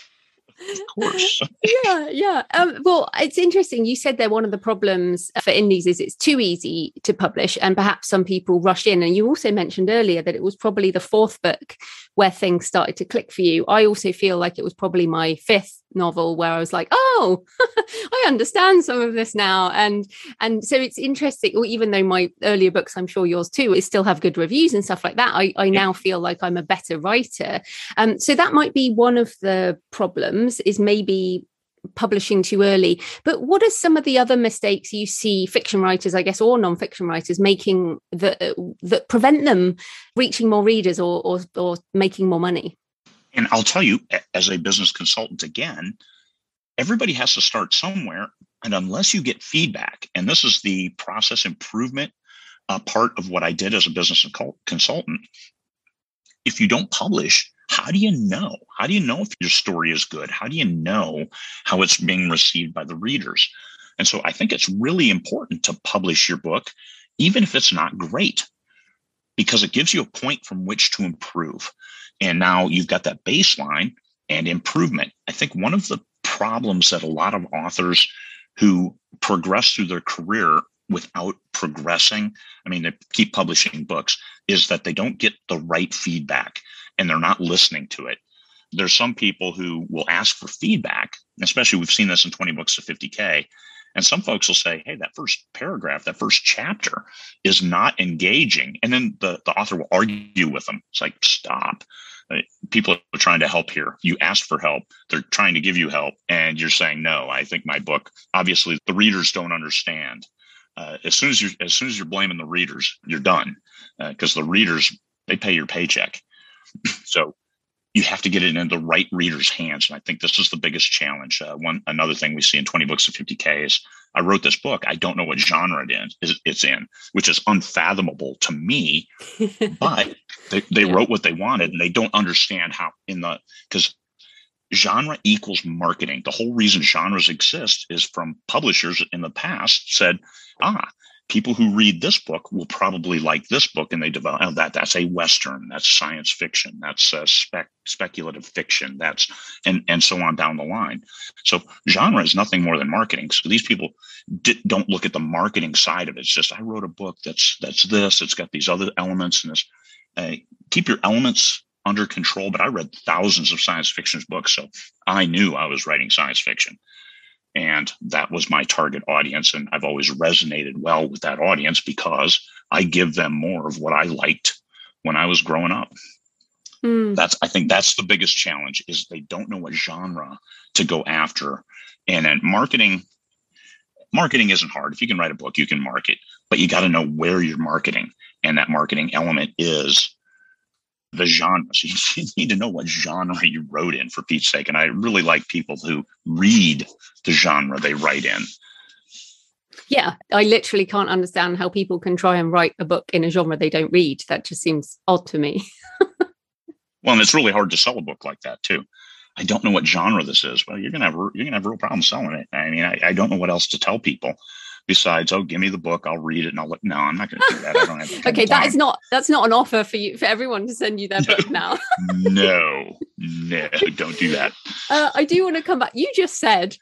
125 million of course. <laughs> yeah, yeah. Um, well, it's interesting. You said that one of the problems for indies is it's too easy to publish, and perhaps some people rush in. And you also mentioned earlier that it was probably the fourth book where things started to click for you. I also feel like it was probably my fifth novel where I was like, oh, <laughs> I understand some of this now. And and so it's interesting, or even though my earlier books, I'm sure yours too, is still have good reviews and stuff like that, I, I now feel like I'm a better writer. Um, so that might be one of the problems is maybe publishing too early. But what are some of the other mistakes you see fiction writers, I guess, or non-fiction writers making that that prevent them reaching more readers or or, or making more money? And I'll tell you, as a business consultant, again, everybody has to start somewhere. And unless you get feedback, and this is the process improvement uh, part of what I did as a business consultant, if you don't publish, how do you know? How do you know if your story is good? How do you know how it's being received by the readers? And so I think it's really important to publish your book, even if it's not great, because it gives you a point from which to improve. And now you've got that baseline and improvement. I think one of the problems that a lot of authors who progress through their career without progressing, I mean, they keep publishing books, is that they don't get the right feedback and they're not listening to it. There's some people who will ask for feedback, especially we've seen this in 20 books to 50K. And some folks will say, hey, that first paragraph, that first chapter is not engaging. And then the, the author will argue with them. It's like, stop. Uh, people are trying to help here. You ask for help. They're trying to give you help. And you're saying, no, I think my book, obviously the readers don't understand. Uh, as soon as you as soon as you're blaming the readers, you're done because uh, the readers they pay your paycheck. <laughs> so you have to get it in the right reader's hands. And I think this is the biggest challenge. Uh, one another thing we see in 20 books of 50K is I wrote this book. I don't know what genre it is, it's in, which is unfathomable to me. <laughs> but they, they yeah. wrote what they wanted and they don't understand how in the because genre equals marketing. The whole reason genres exist is from publishers in the past said, ah, people who read this book will probably like this book and they develop oh, that that's a western that's science fiction that's uh, spec, speculative fiction that's and and so on down the line. So genre is nothing more than marketing. So these people di- don't look at the marketing side of it. It's just i wrote a book that's that's this it's got these other elements and this uh, keep your elements under control but i read thousands of science fiction books so i knew i was writing science fiction And that was my target audience. And I've always resonated well with that audience because I give them more of what I liked when I was growing up. Mm. That's I think that's the biggest challenge is they don't know what genre to go after. And then marketing marketing isn't hard. If you can write a book, you can market, but you got to know where you're marketing. And that marketing element is the genre. <laughs> So you need to know what genre you wrote in for Pete's sake. And I really like people who read the genre they write in. Yeah, I literally can't understand how people can try and write a book in a genre they don't read. That just seems odd to me. <laughs> well, and it's really hard to sell a book like that too. I don't know what genre this is. Well, you're gonna have you're gonna have real problems selling it. I mean, I, I don't know what else to tell people besides, oh, give me the book, I'll read it, and I'll look. No, I'm not going to do that. I don't have. <laughs> okay, that is not that's not an offer for you for everyone to send you their book now. <laughs> <laughs> no, no, don't do that. Uh, I do want to come back. You just said,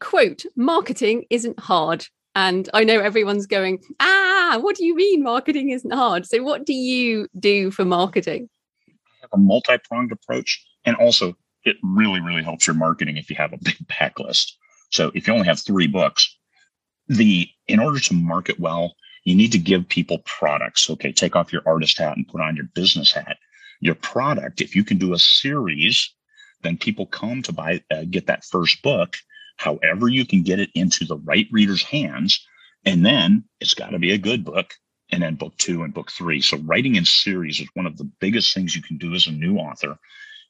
"quote Marketing isn't hard." And I know everyone's going, ah, what do you mean marketing isn't hard? So, what do you do for marketing? I have a multi pronged approach. And also, it really, really helps your marketing if you have a big backlist. So, if you only have three books, the in order to market well, you need to give people products. Okay, take off your artist hat and put on your business hat. Your product, if you can do a series, then people come to buy, uh, get that first book. However, you can get it into the right reader's hands. And then it's got to be a good book. And then book two and book three. So, writing in series is one of the biggest things you can do as a new author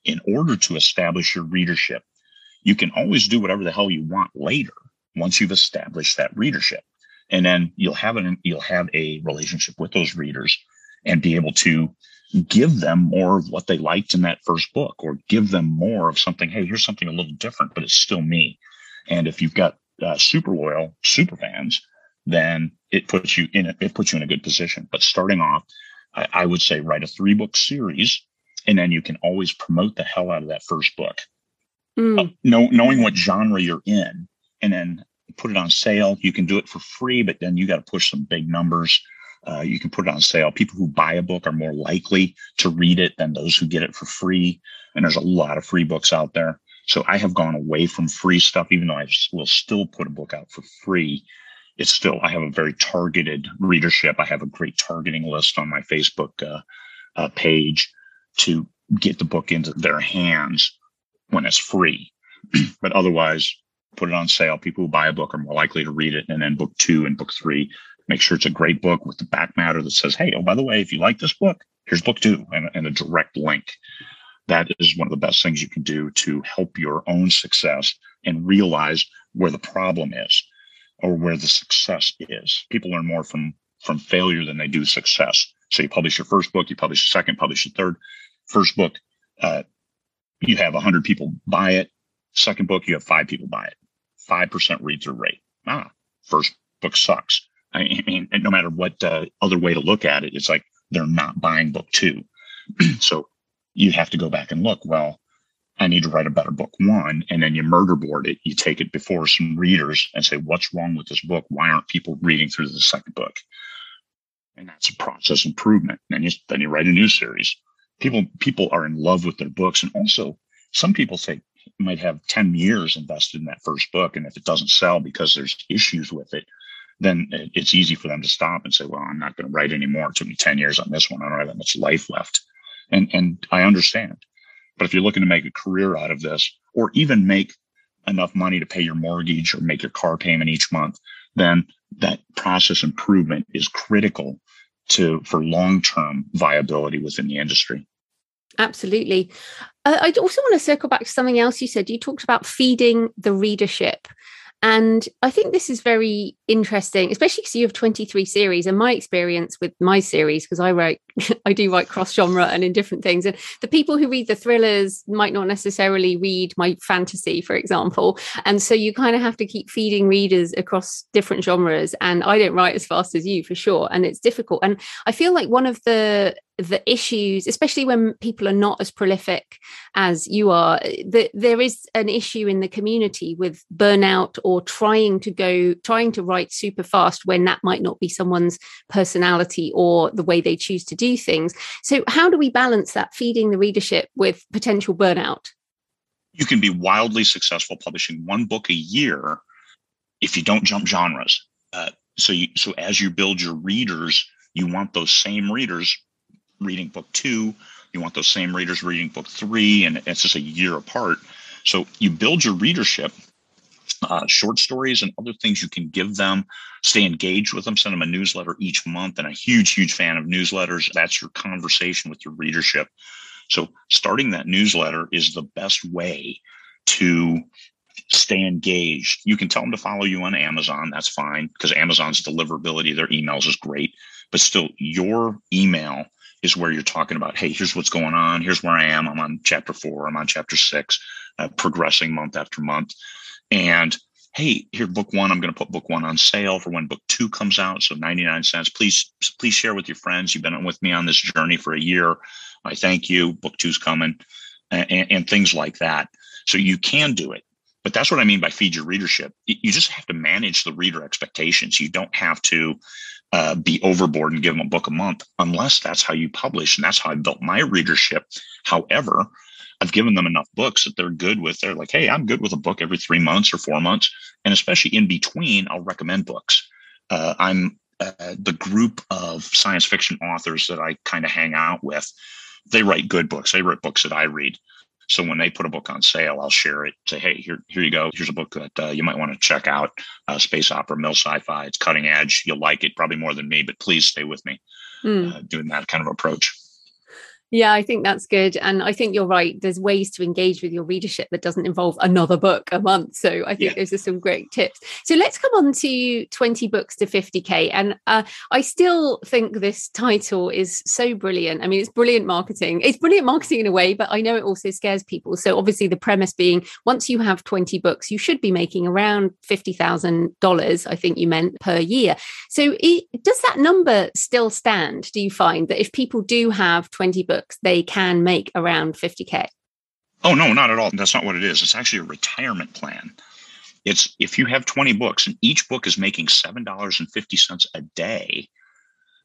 in order to establish your readership. You can always do whatever the hell you want later once you've established that readership. And then you'll have an you'll have a relationship with those readers and be able to give them more of what they liked in that first book or give them more of something hey here's something a little different but it's still me. And if you've got uh, super loyal super fans then it puts you in a, it puts you in a good position. But starting off I, I would say write a three book series and then you can always promote the hell out of that first book. Mm. uh, know, knowing what genre you're in and then put it on sale. You can do it for free, but then you got to push some big numbers. Uh, you can put it on sale. People who buy a book are more likely to read it than those who get it for free. And there's a lot of free books out there. So I have gone away from free stuff, even though I will still put a book out for free. It's still, I have a very targeted readership. I have a great targeting list on my Facebook uh, uh, page to get the book into their hands when it's free. <clears throat> but otherwise, put it on sale. People who buy a book are more likely to read it. And then book two and book three, make sure it's a great book with the back matter that says, hey, oh, by the way, if you like this book, here's book two and, and a direct link. That is one of the best things you can do to help your own success and realize where the problem is or where the success is. People learn more from from failure than they do success. So you publish your first book, you publish your second, publish your third. First book, uh, you have 100 people buy it. Second book, you have five people buy it. 5% read through rate. Ah, first book sucks. I mean, no matter what uh, other way to look at it, it's like they're not buying book two. <clears throat> so you have to go back and look, well, I need to write a better book one. And then you murder board it. You take it before some readers and say, what's wrong with this book? Why aren't people reading through the second book? And that's a process improvement. And then you, then you write a new series. People, people are in love with their books. And also some people say, might have 10 years invested in that first book. And if it doesn't sell because there's issues with it, then it's easy for them to stop and say, well, I'm not going to write anymore. It took me 10 years on this one. I don't have that much life left. And, and I understand. But if you're looking to make a career out of this, or even make enough money to pay your mortgage or make your car payment each month, then that process improvement is critical to for long-term viability within the industry. Absolutely. I also want to circle back to something else you said. You talked about feeding the readership. And I think this is very interesting, especially because you have 23 series. And my experience with my series, because I write, <laughs> I do write cross genre and in different things. And the people who read the thrillers might not necessarily read my fantasy, for example. And so you kind of have to keep feeding readers across different genres. And I don't write as fast as you for sure. And it's difficult. And I feel like one of the the issues, especially when people are not as prolific as you are, that there is an issue in the community with burnout or trying to go, trying to write super fast when that might not be someone's personality or the way they choose to do things. So, how do we balance that feeding the readership with potential burnout? You can be wildly successful publishing one book a year if you don't jump genres. Uh, so you so as you build your readers, you want those same readers reading book two. You want those same readers reading book three, and it's just a year apart. So you build your readership uh, short stories and other things you can give them. Stay engaged with them. Send them a newsletter each month. And a huge, huge fan of newsletters. That's your conversation with your readership. So starting that newsletter is the best way to stay engaged. You can tell them to follow you on Amazon. That's fine because Amazon's deliverability, their emails is great. But still, your email is where you're talking about, hey, here's what's going on. Here's where I am. I'm on chapter four. I'm on chapter six, uh, progressing month after month and hey here book one i'm going to put book one on sale for when book two comes out so 99 cents please please share with your friends you've been with me on this journey for a year i thank you book two's coming and, and things like that so you can do it but that's what i mean by feed your readership you just have to manage the reader expectations you don't have to uh, be overboard and give them a book a month unless that's how you publish and that's how i built my readership however I've given them enough books that they're good with. They're like, hey, I'm good with a book every three months or four months. And especially in between, I'll recommend books. Uh, I'm uh, the group of science fiction authors that I kind of hang out with. They write good books. They write books that I read. So when they put a book on sale, I'll share it. Say, hey, here, here you go. Here's a book that uh, you might want to check out. Uh, space opera, mil sci-fi. It's cutting edge. You'll like it probably more than me, but please stay with me. Mm. doing that kind of approach. Yeah, I think that's good. And I think you're right. There's ways to engage with your readership that doesn't involve another book a month. So I think yeah. those are some great tips. So let's come on to 20 books to 50K. And uh, I still think this title is so brilliant. I mean, it's brilliant marketing. It's brilliant marketing in a way, but I know it also scares people. So obviously, the premise being once you have 20 books, you should be making around $50,000, I think you meant per year. So it, does that number still stand? Do you find that if people do have 20 books, books, they can make around 50K. Oh, no, not at all. That's not what it is. It's actually a retirement plan. It's if you have 20 books and each book is making $7.50 a day,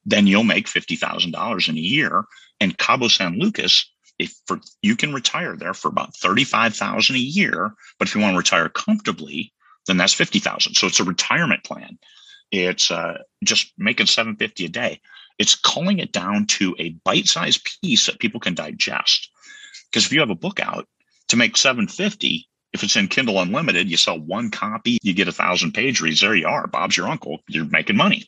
then you'll make $50,000 in a year. And Cabo San Lucas, if for you can retire there for about 35,000 a year, but if you want to retire comfortably, then that's 50,000. So it's a retirement plan. It's uh, just making 750 a day. It's calling it down to a bite-sized piece that people can digest. Because if you have a book out to make 750, if it's in Kindle Unlimited, you sell one copy, you get a thousand page reads. There you are. Bob's your uncle. You're making money.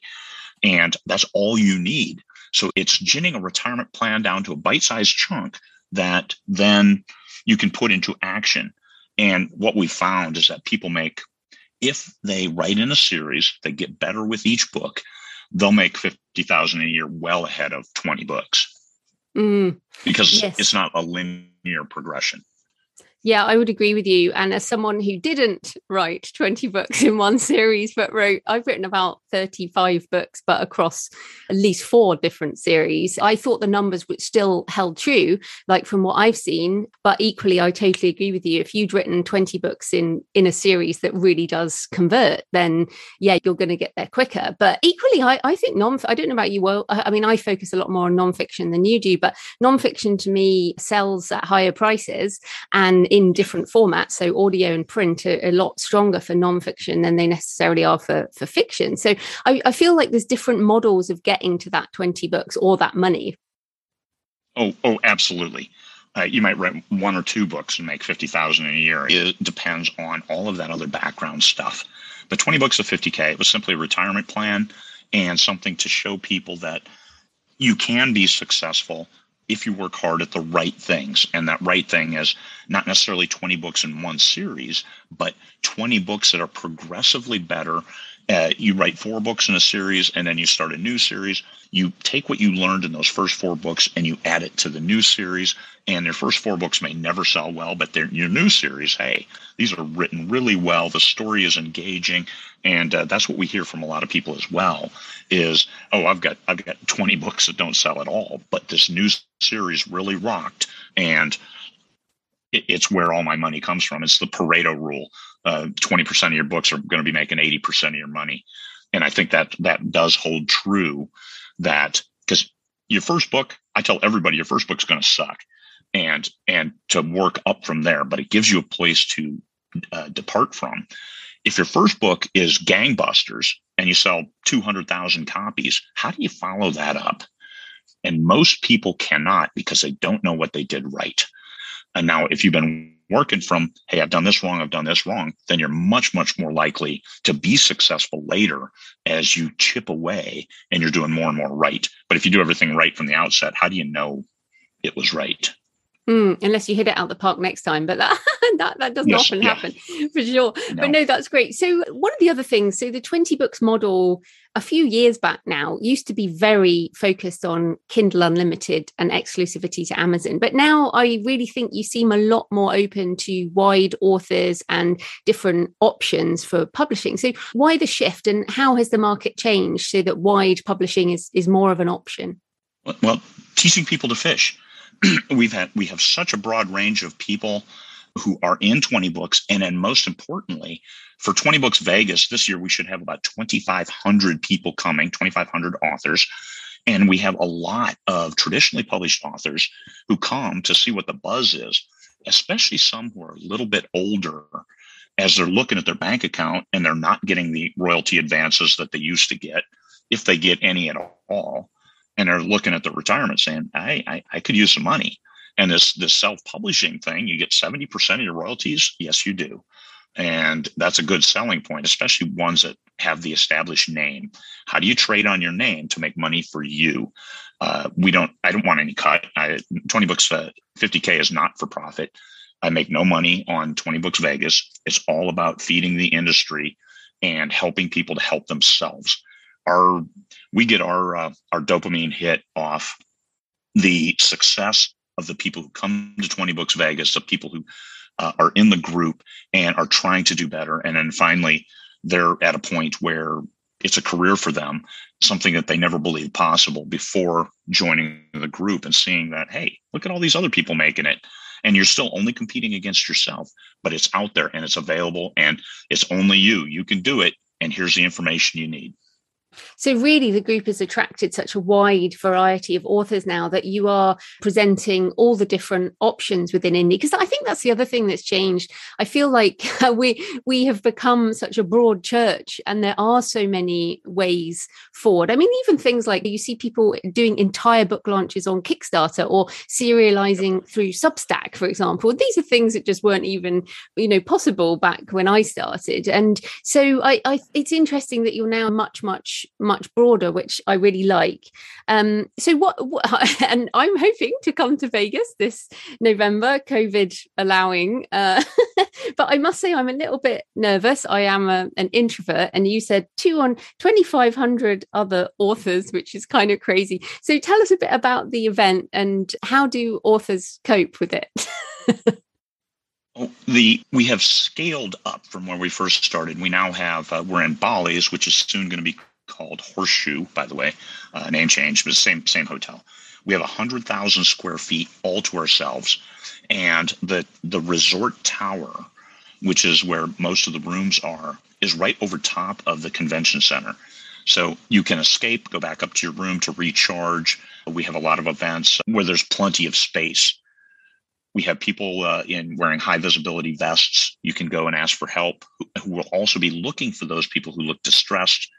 And that's all you need. So it's ginning a retirement plan down to a bite-sized chunk that then you can put into action. And what we found is that people make, if they write in a series, they get better with each book they'll make 50,000 a year well ahead of 20 books. Mm, because yes. it's not a linear progression. Yeah, I would agree with you. And as someone who didn't write 20 books in one <laughs> series, but wrote, I've written about 35 books, but across at least four different series, I thought the numbers which still held true, like from what I've seen. But equally, I totally agree with you. If you'd written 20 books in in a series that really does convert, then yeah, you're going to get there quicker. But equally, I, I think non, I don't know about you. Well, I mean, I focus a lot more on nonfiction than you do, but nonfiction to me sells at higher prices. And in different formats. So audio and print are a lot stronger for nonfiction than they necessarily are for, for fiction. So I, I feel like there's different models of getting to that 20 books or that money. Oh, oh, absolutely. Uh, you might write one or two books and make 50,000 a year. It depends on all of that other background stuff. But 20 books of 50K, it was simply a retirement plan and something to show people that you can be successful if you work hard at the right things. And that right thing is not necessarily 20 books in one series, but 20 books that are progressively better. Uh, you write four books in a series and then you start a new series. You take what you learned in those first four books and you add it to the new series. And your first four books may never sell well, but your new series. Hey, these are written really well. The story is engaging, and uh, that's what we hear from a lot of people as well. Is oh, I've got I've got 20 books that don't sell at all, but this new series really rocked, and it, it's where all my money comes from. It's the Pareto rule. Uh, 20% of your books are going to be making 80% of your money, and I think that that does hold true. That because your first book, I tell everybody your first book's going to suck and and to work up from there but it gives you a place to uh, depart from if your first book is gangbusters and you sell 200,000 copies, how do you follow that up? And most people cannot because they don't know what they did right. And now, if you've been working from, hey, I've done this wrong, I've done this wrong, then you're much, much more likely to be successful later as you chip away and you're doing more and more right. But if you do everything right from the outset, how do you know it was right? Mm, unless you hit it out the park next time, but that <laughs> that, that doesn't yes, often yeah. happen <laughs> for sure. No. But no, that's great. So one of the other things, so the 20 books model a few years back now used to be very focused on Kindle Unlimited and exclusivity to Amazon. But now I really think you seem a lot more open to wide authors and different options for publishing. So why the shift and how has the market changed so that wide publishing is, is more of an option? Well, teaching people to fish <clears throat> we've had we have such a broad range of people who are in 20 books and then most importantly for 20 books vegas this year we should have about 2500 people coming 2500 authors. And we have a lot of traditionally published authors who come to see what the buzz is especially some who are a little bit older as they're looking at their bank account and they're not getting the royalty advances that they used to get if they get any at all and are looking at the retirement saying, I, I, I could use some money. And this this self-publishing thing, you get 70% of your royalties. Yes, you do. And that's a good selling point, especially ones that have the established name. How do you trade on your name to make money for you? Uh, we don't, I don't want any cut. I, 20 books, uh, 50K is not for profit. I make no money on 20 books Vegas. It's all about feeding the industry and helping people to help themselves our we get our uh, our dopamine hit off the success of the people who come to 20 books vegas the people who uh, are in the group and are trying to do better. And then finally they're at a point where it's a career for them something that they never believed possible before joining the group and seeing that hey look at all these other people making it. And you're still only competing against yourself but it's out there and it's available and it's only you. You can do it and here's the information you need so, really, the group has attracted such a wide variety of authors now that you are presenting all the different options within indie. Because I think that's the other thing that's changed. I feel like <laughs> we we have become such a broad church, and there are so many ways forward. I mean, even things like you see people doing entire book launches on Kickstarter or serializing through Substack, for example. These are things that just weren't even you know possible back when I started. And so, I, I it's interesting that you're now much much much broader which i really like. Um so what, what <laughs> and i'm hoping to come to vegas this november covid allowing uh <laughs> but i must say i'm a little bit nervous. I am a, an introvert and you said two on 2500 other authors which is kind of crazy. So tell us a bit about the event and how do authors cope with it? <laughs> The we have scaled up from where we first started. We now have uh, we're in Bally's, which is soon going to be called Horseshoe, by the way, uh, name change, but same same hotel. We have hundred thousand square feet all to ourselves, and the the resort tower, which is where most of the rooms are, is right over top of the convention center. So you can escape, go back up to your room to recharge. We have a lot of events where there's plenty of space. We have people uh, in wearing high visibility vests. You can go and ask for help, who, who will also be looking for those people who look distressed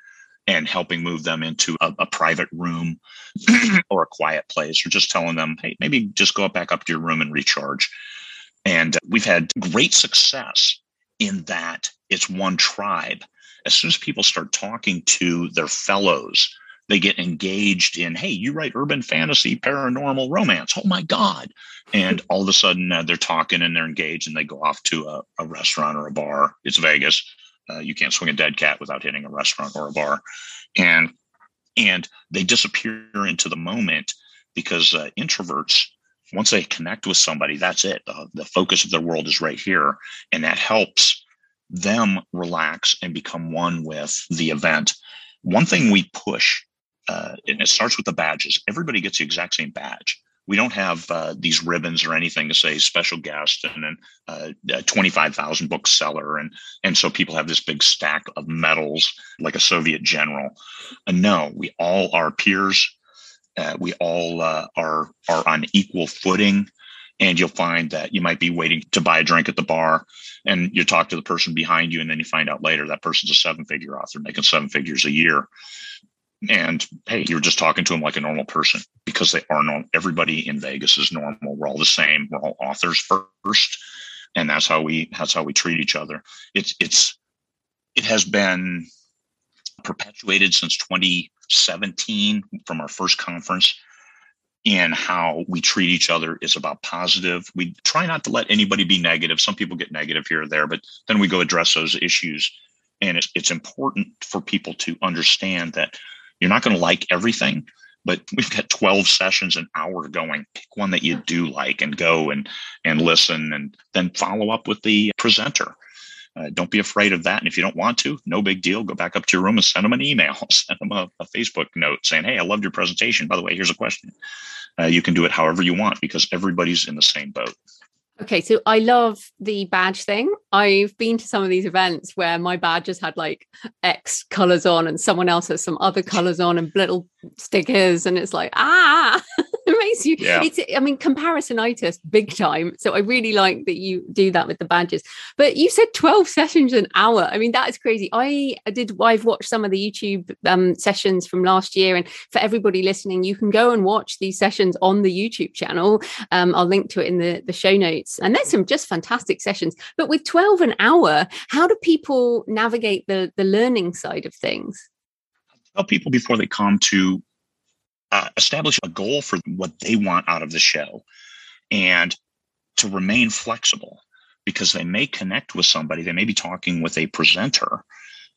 and helping move them into a, a private room <clears throat> or a quiet place, or just telling them, hey, maybe just go back up to your room and recharge. And we've had great success in that it's one tribe. As soon as people start talking to their fellows, they get engaged in, hey, you write urban fantasy, paranormal romance. Oh my God. And <laughs> all of a sudden uh, they're talking and they're engaged and they go off to a, a restaurant or a bar. It's Vegas. Uh, you can't swing a dead cat without hitting a restaurant or a bar, and and they disappear into the moment because uh, introverts once they connect with somebody, that's it. The focus of their world is right here, and that helps them relax and become one with the event. One thing we push, uh, and it starts with the badges. Everybody gets the exact same badge we don't have uh, these ribbons or anything to say special guest and then uh, 25,000 bookseller. And, and so people have this big stack of medals like a Soviet general. No, we all are peers. Uh, we all uh, are, are on equal footing and you'll find that you might be waiting to buy a drink at the bar and you talk to the person behind you and then you find out later that person's a seven figure author making seven figures a year and hey you're just talking to them like a normal person because they are normal everybody in vegas is normal we're all the same we're all authors first and that's how we that's how we treat each other it's it's it has been perpetuated since 2017 from our first conference in how we treat each other is about positive. We try not to let anybody be negative. Some people get negative here or there, but then we go address those issues. And it's, it's important for people to understand that you're not going to like everything, but we've got 12 sessions an hour going. Pick one that you do like and go and and listen and then follow up with the presenter. Uh, don't be afraid of that. And if you don't want to, no big deal. Go back up to your room and send them an email, <laughs> send them a, a Facebook note saying, Hey, I loved your presentation. By the way, here's a question. Uh, you can do it however you want because everybody's in the same boat. Okay, so I love the badge thing. I've been to some of these events where my badge has had like X colors on and someone else has some other <laughs> colors on and little stickers. And it's like, ah, <laughs> makes you, yeah. it's, I mean, comparisonitis big time. So I really like that you do that with the badges. But you said 12 sessions an hour. I mean, that is crazy. I did, I've watched some of the YouTube um, sessions from last year. And for everybody listening, you can go and watch these sessions on the YouTube channel. Um, I'll link to it in the, the show notes. And there's some just fantastic sessions. But with 12 an hour, how do people navigate the, the learning side of things? tell people before they come to uh, establish a goal for what they want out of the show and to remain flexible because they may connect with somebody, they may be talking with a presenter.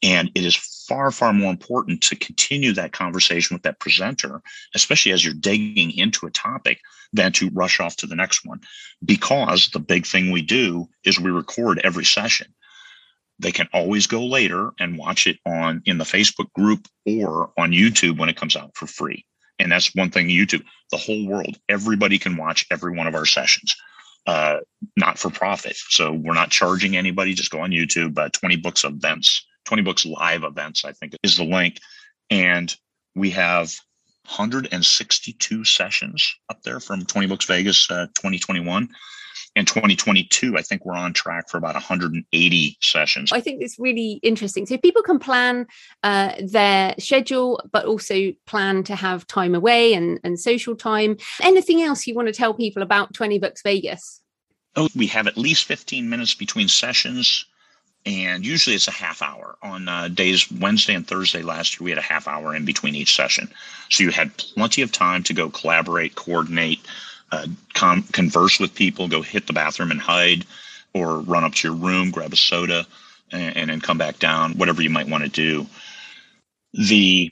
And it is far, far more important to continue that conversation with that presenter, especially as you're digging into a topic, than to rush off to the next one. Because the big thing we do is we record every session they can always go later and watch it on in the Facebook group or on YouTube when it comes out for free. And that's one thing YouTube, the whole world, everybody can watch every one of our sessions, uh, not for profit. So we're not charging anybody. Just go on YouTube, uh, 20 books events, 20 books live events, I think is the link. And we have 162 sessions up there from 20 Books Vegas uh, 2021 in 2022, I think we're on track for about 180 sessions. I think it's really interesting. So people can plan uh, their schedule, but also plan to have time away and, and social time. Anything else you want to tell people about 20 Books Vegas? Oh, we have at least 15 minutes between sessions, and usually it's a half hour. On uh, days Wednesday and Thursday last year, we had a half hour in between each session. So you had plenty of time to go collaborate, coordinate, uh, com- converse with people, go hit the bathroom and hide, or run up to your room, grab a soda, and, then come back down. Whatever you might want to do. The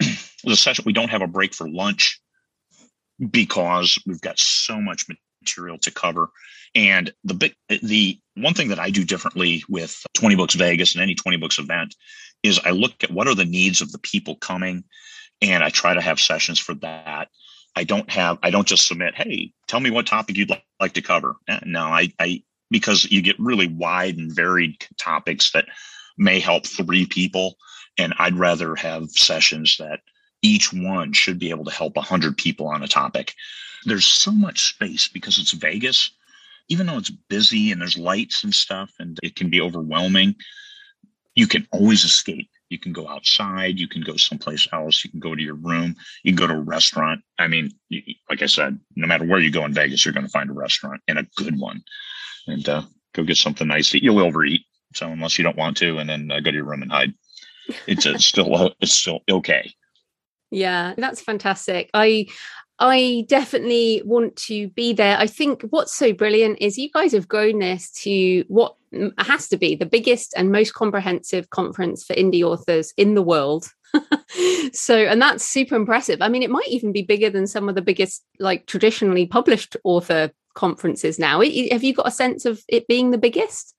<clears throat> the session we don't have a break for lunch because we've got so much material to cover. And the big the one thing that I do differently with 20 Books Vegas and any 20 Books event is I look at what are the needs of the people coming and I try to have sessions for that. I don't have, I don't just submit, hey, tell me what topic you'd like to cover. Eh, no, I, I, because you get really wide and varied topics that may help three people. And I'd rather have sessions that each one should be able to help 100 people on a topic. There's so much space because it's Vegas, even though it's busy and there's lights and stuff and it can be overwhelming, you can always escape you can go outside. You can go someplace else. You can go to your room. You can go to a restaurant. I mean, like I said, no matter where you go in Vegas, you're going to find a restaurant and a good one, and uh, go get something nice to eat. You'll overeat, so unless you don't want to, and then uh, go to your room and hide. It's uh, <laughs> still it's still okay. Yeah, that's fantastic. I I definitely want to be there. I think what's so brilliant is you guys have grown this to what has to be the biggest and most comprehensive conference for indie authors in the world. <laughs> so, and that's super impressive. I mean, it might even be bigger than some of the biggest, like traditionally published author conferences now. Have you got a sense of it being the biggest?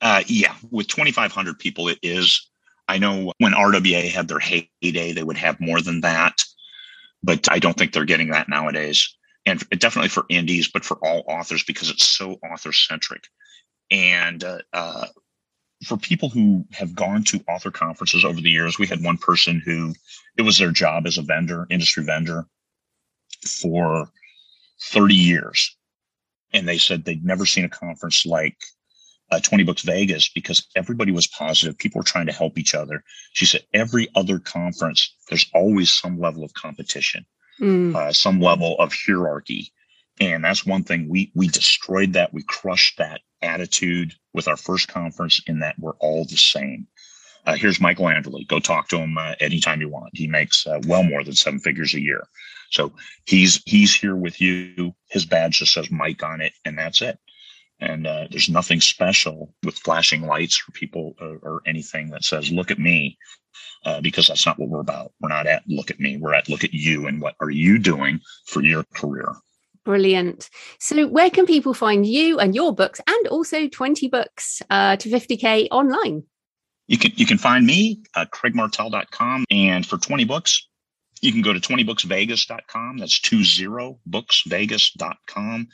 Uh, yeah, with 2,500 people, it is. I know when RWA had their heyday, they would have more than that but I don't think they're getting that nowadays. And definitely for indies, but for all authors because it's so author centric. And uh, uh, for people who have gone to author conferences over the years, we had one person who it was their job as a vendor, industry vendor, for 30 years. and they said they'd never seen a conference like uh, 20 Books Vegas because everybody was positive. People were trying to help each other. She said every other conference, there's always some level of competition, mm. uh, some level of hierarchy. And that's one thing we we destroyed that. We crushed that attitude with our first conference in that we're all the same. Uh, here's Michael Anderle. Go talk to him uh, anytime you want. He makes uh, well more than seven figures a year. So he's he's here with you. His badge just says Mike on it, and that's it. And uh, there's nothing special with flashing lights for people or, or anything that says "Look at me," uh, because that's not what we're about. We're not at "Look at me." We're at "Look at you" and what are you doing for your career. Brilliant. So, where can people find you and your books, and also 20 books uh, to 50k online? You can you can find me at craigmartelle.com, and for 20 books, you can go to 20booksvegas.com. That's 20booksvegas.com.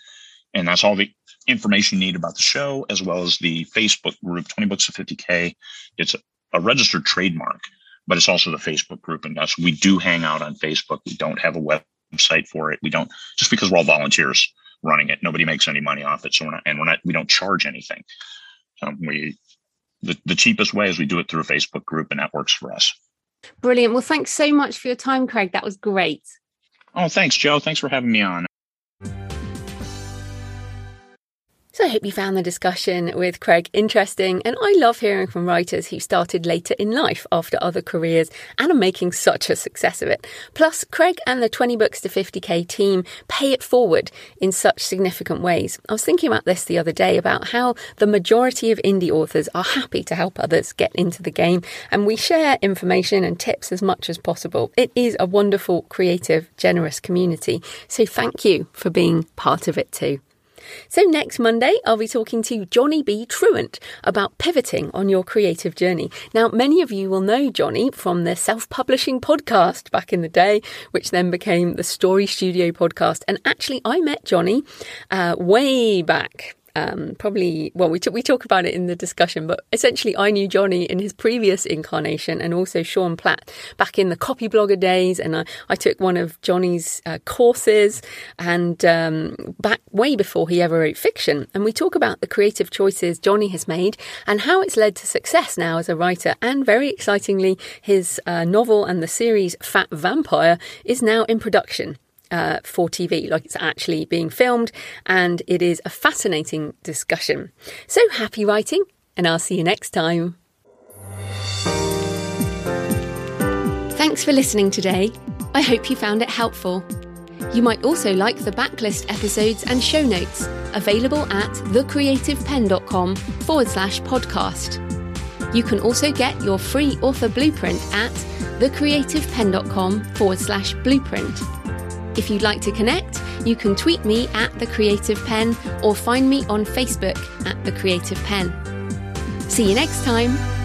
And that's all the information you need about the show, as well as the Facebook group, 20 Books of 50K. It's a, registered trademark, but it's also the Facebook group. And us, we do hang out on Facebook. We don't have a website for it. We don't, just because we're all volunteers running it. Nobody makes any money off it. So we're not, and we're not, we don't charge anything. Um, we, the, the cheapest way is we do it through a Facebook group and that works for us. Brilliant. Well, thanks so much for your time, Craig. That was great. Oh, thanks, Joe. Thanks for having me on. I hope you found the discussion with Craig interesting. And I love hearing from writers who started later in life after other careers and are making such a success of it. Plus, Craig and the 20 Books to 50k team pay it forward in such significant ways. I was thinking about this the other day about how the majority of indie authors are happy to help others get into the game. And we share information and tips as much as possible. It is a wonderful, creative, generous community. So thank you for being part of it too. So, next Monday, I'll be talking to Johnny B. Truant about pivoting on your creative journey. Now, many of you will know Johnny from the self publishing podcast back in the day, which then became the Story Studio podcast. And actually, I met Johnny uh, way back um, probably well we, t- we talk about it in the discussion but essentially i knew johnny in his previous incarnation and also sean platt back in the Copyblogger days. And i, I took one of johnny's uh, courses and um, back way before he ever wrote fiction. And we talk about the creative choices johnny has made and how it's led to success now as a writer. And very excitingly his uh, novel and the series fat vampire is now in production uh, for TV, like it's actually being filmed, and it is a fascinating discussion. So happy writing, and I'll see you next time. Thanks for listening today. I hope you found it helpful. You might also like the backlist episodes and show notes available at thecreativepenn.com forward slash podcast. You can also get your free author blueprint at thecreativepenn.com forward slash blueprint. If you'd like to connect, you can tweet me at The Creative Penn or find me on Facebook at The Creative Penn. See you next time.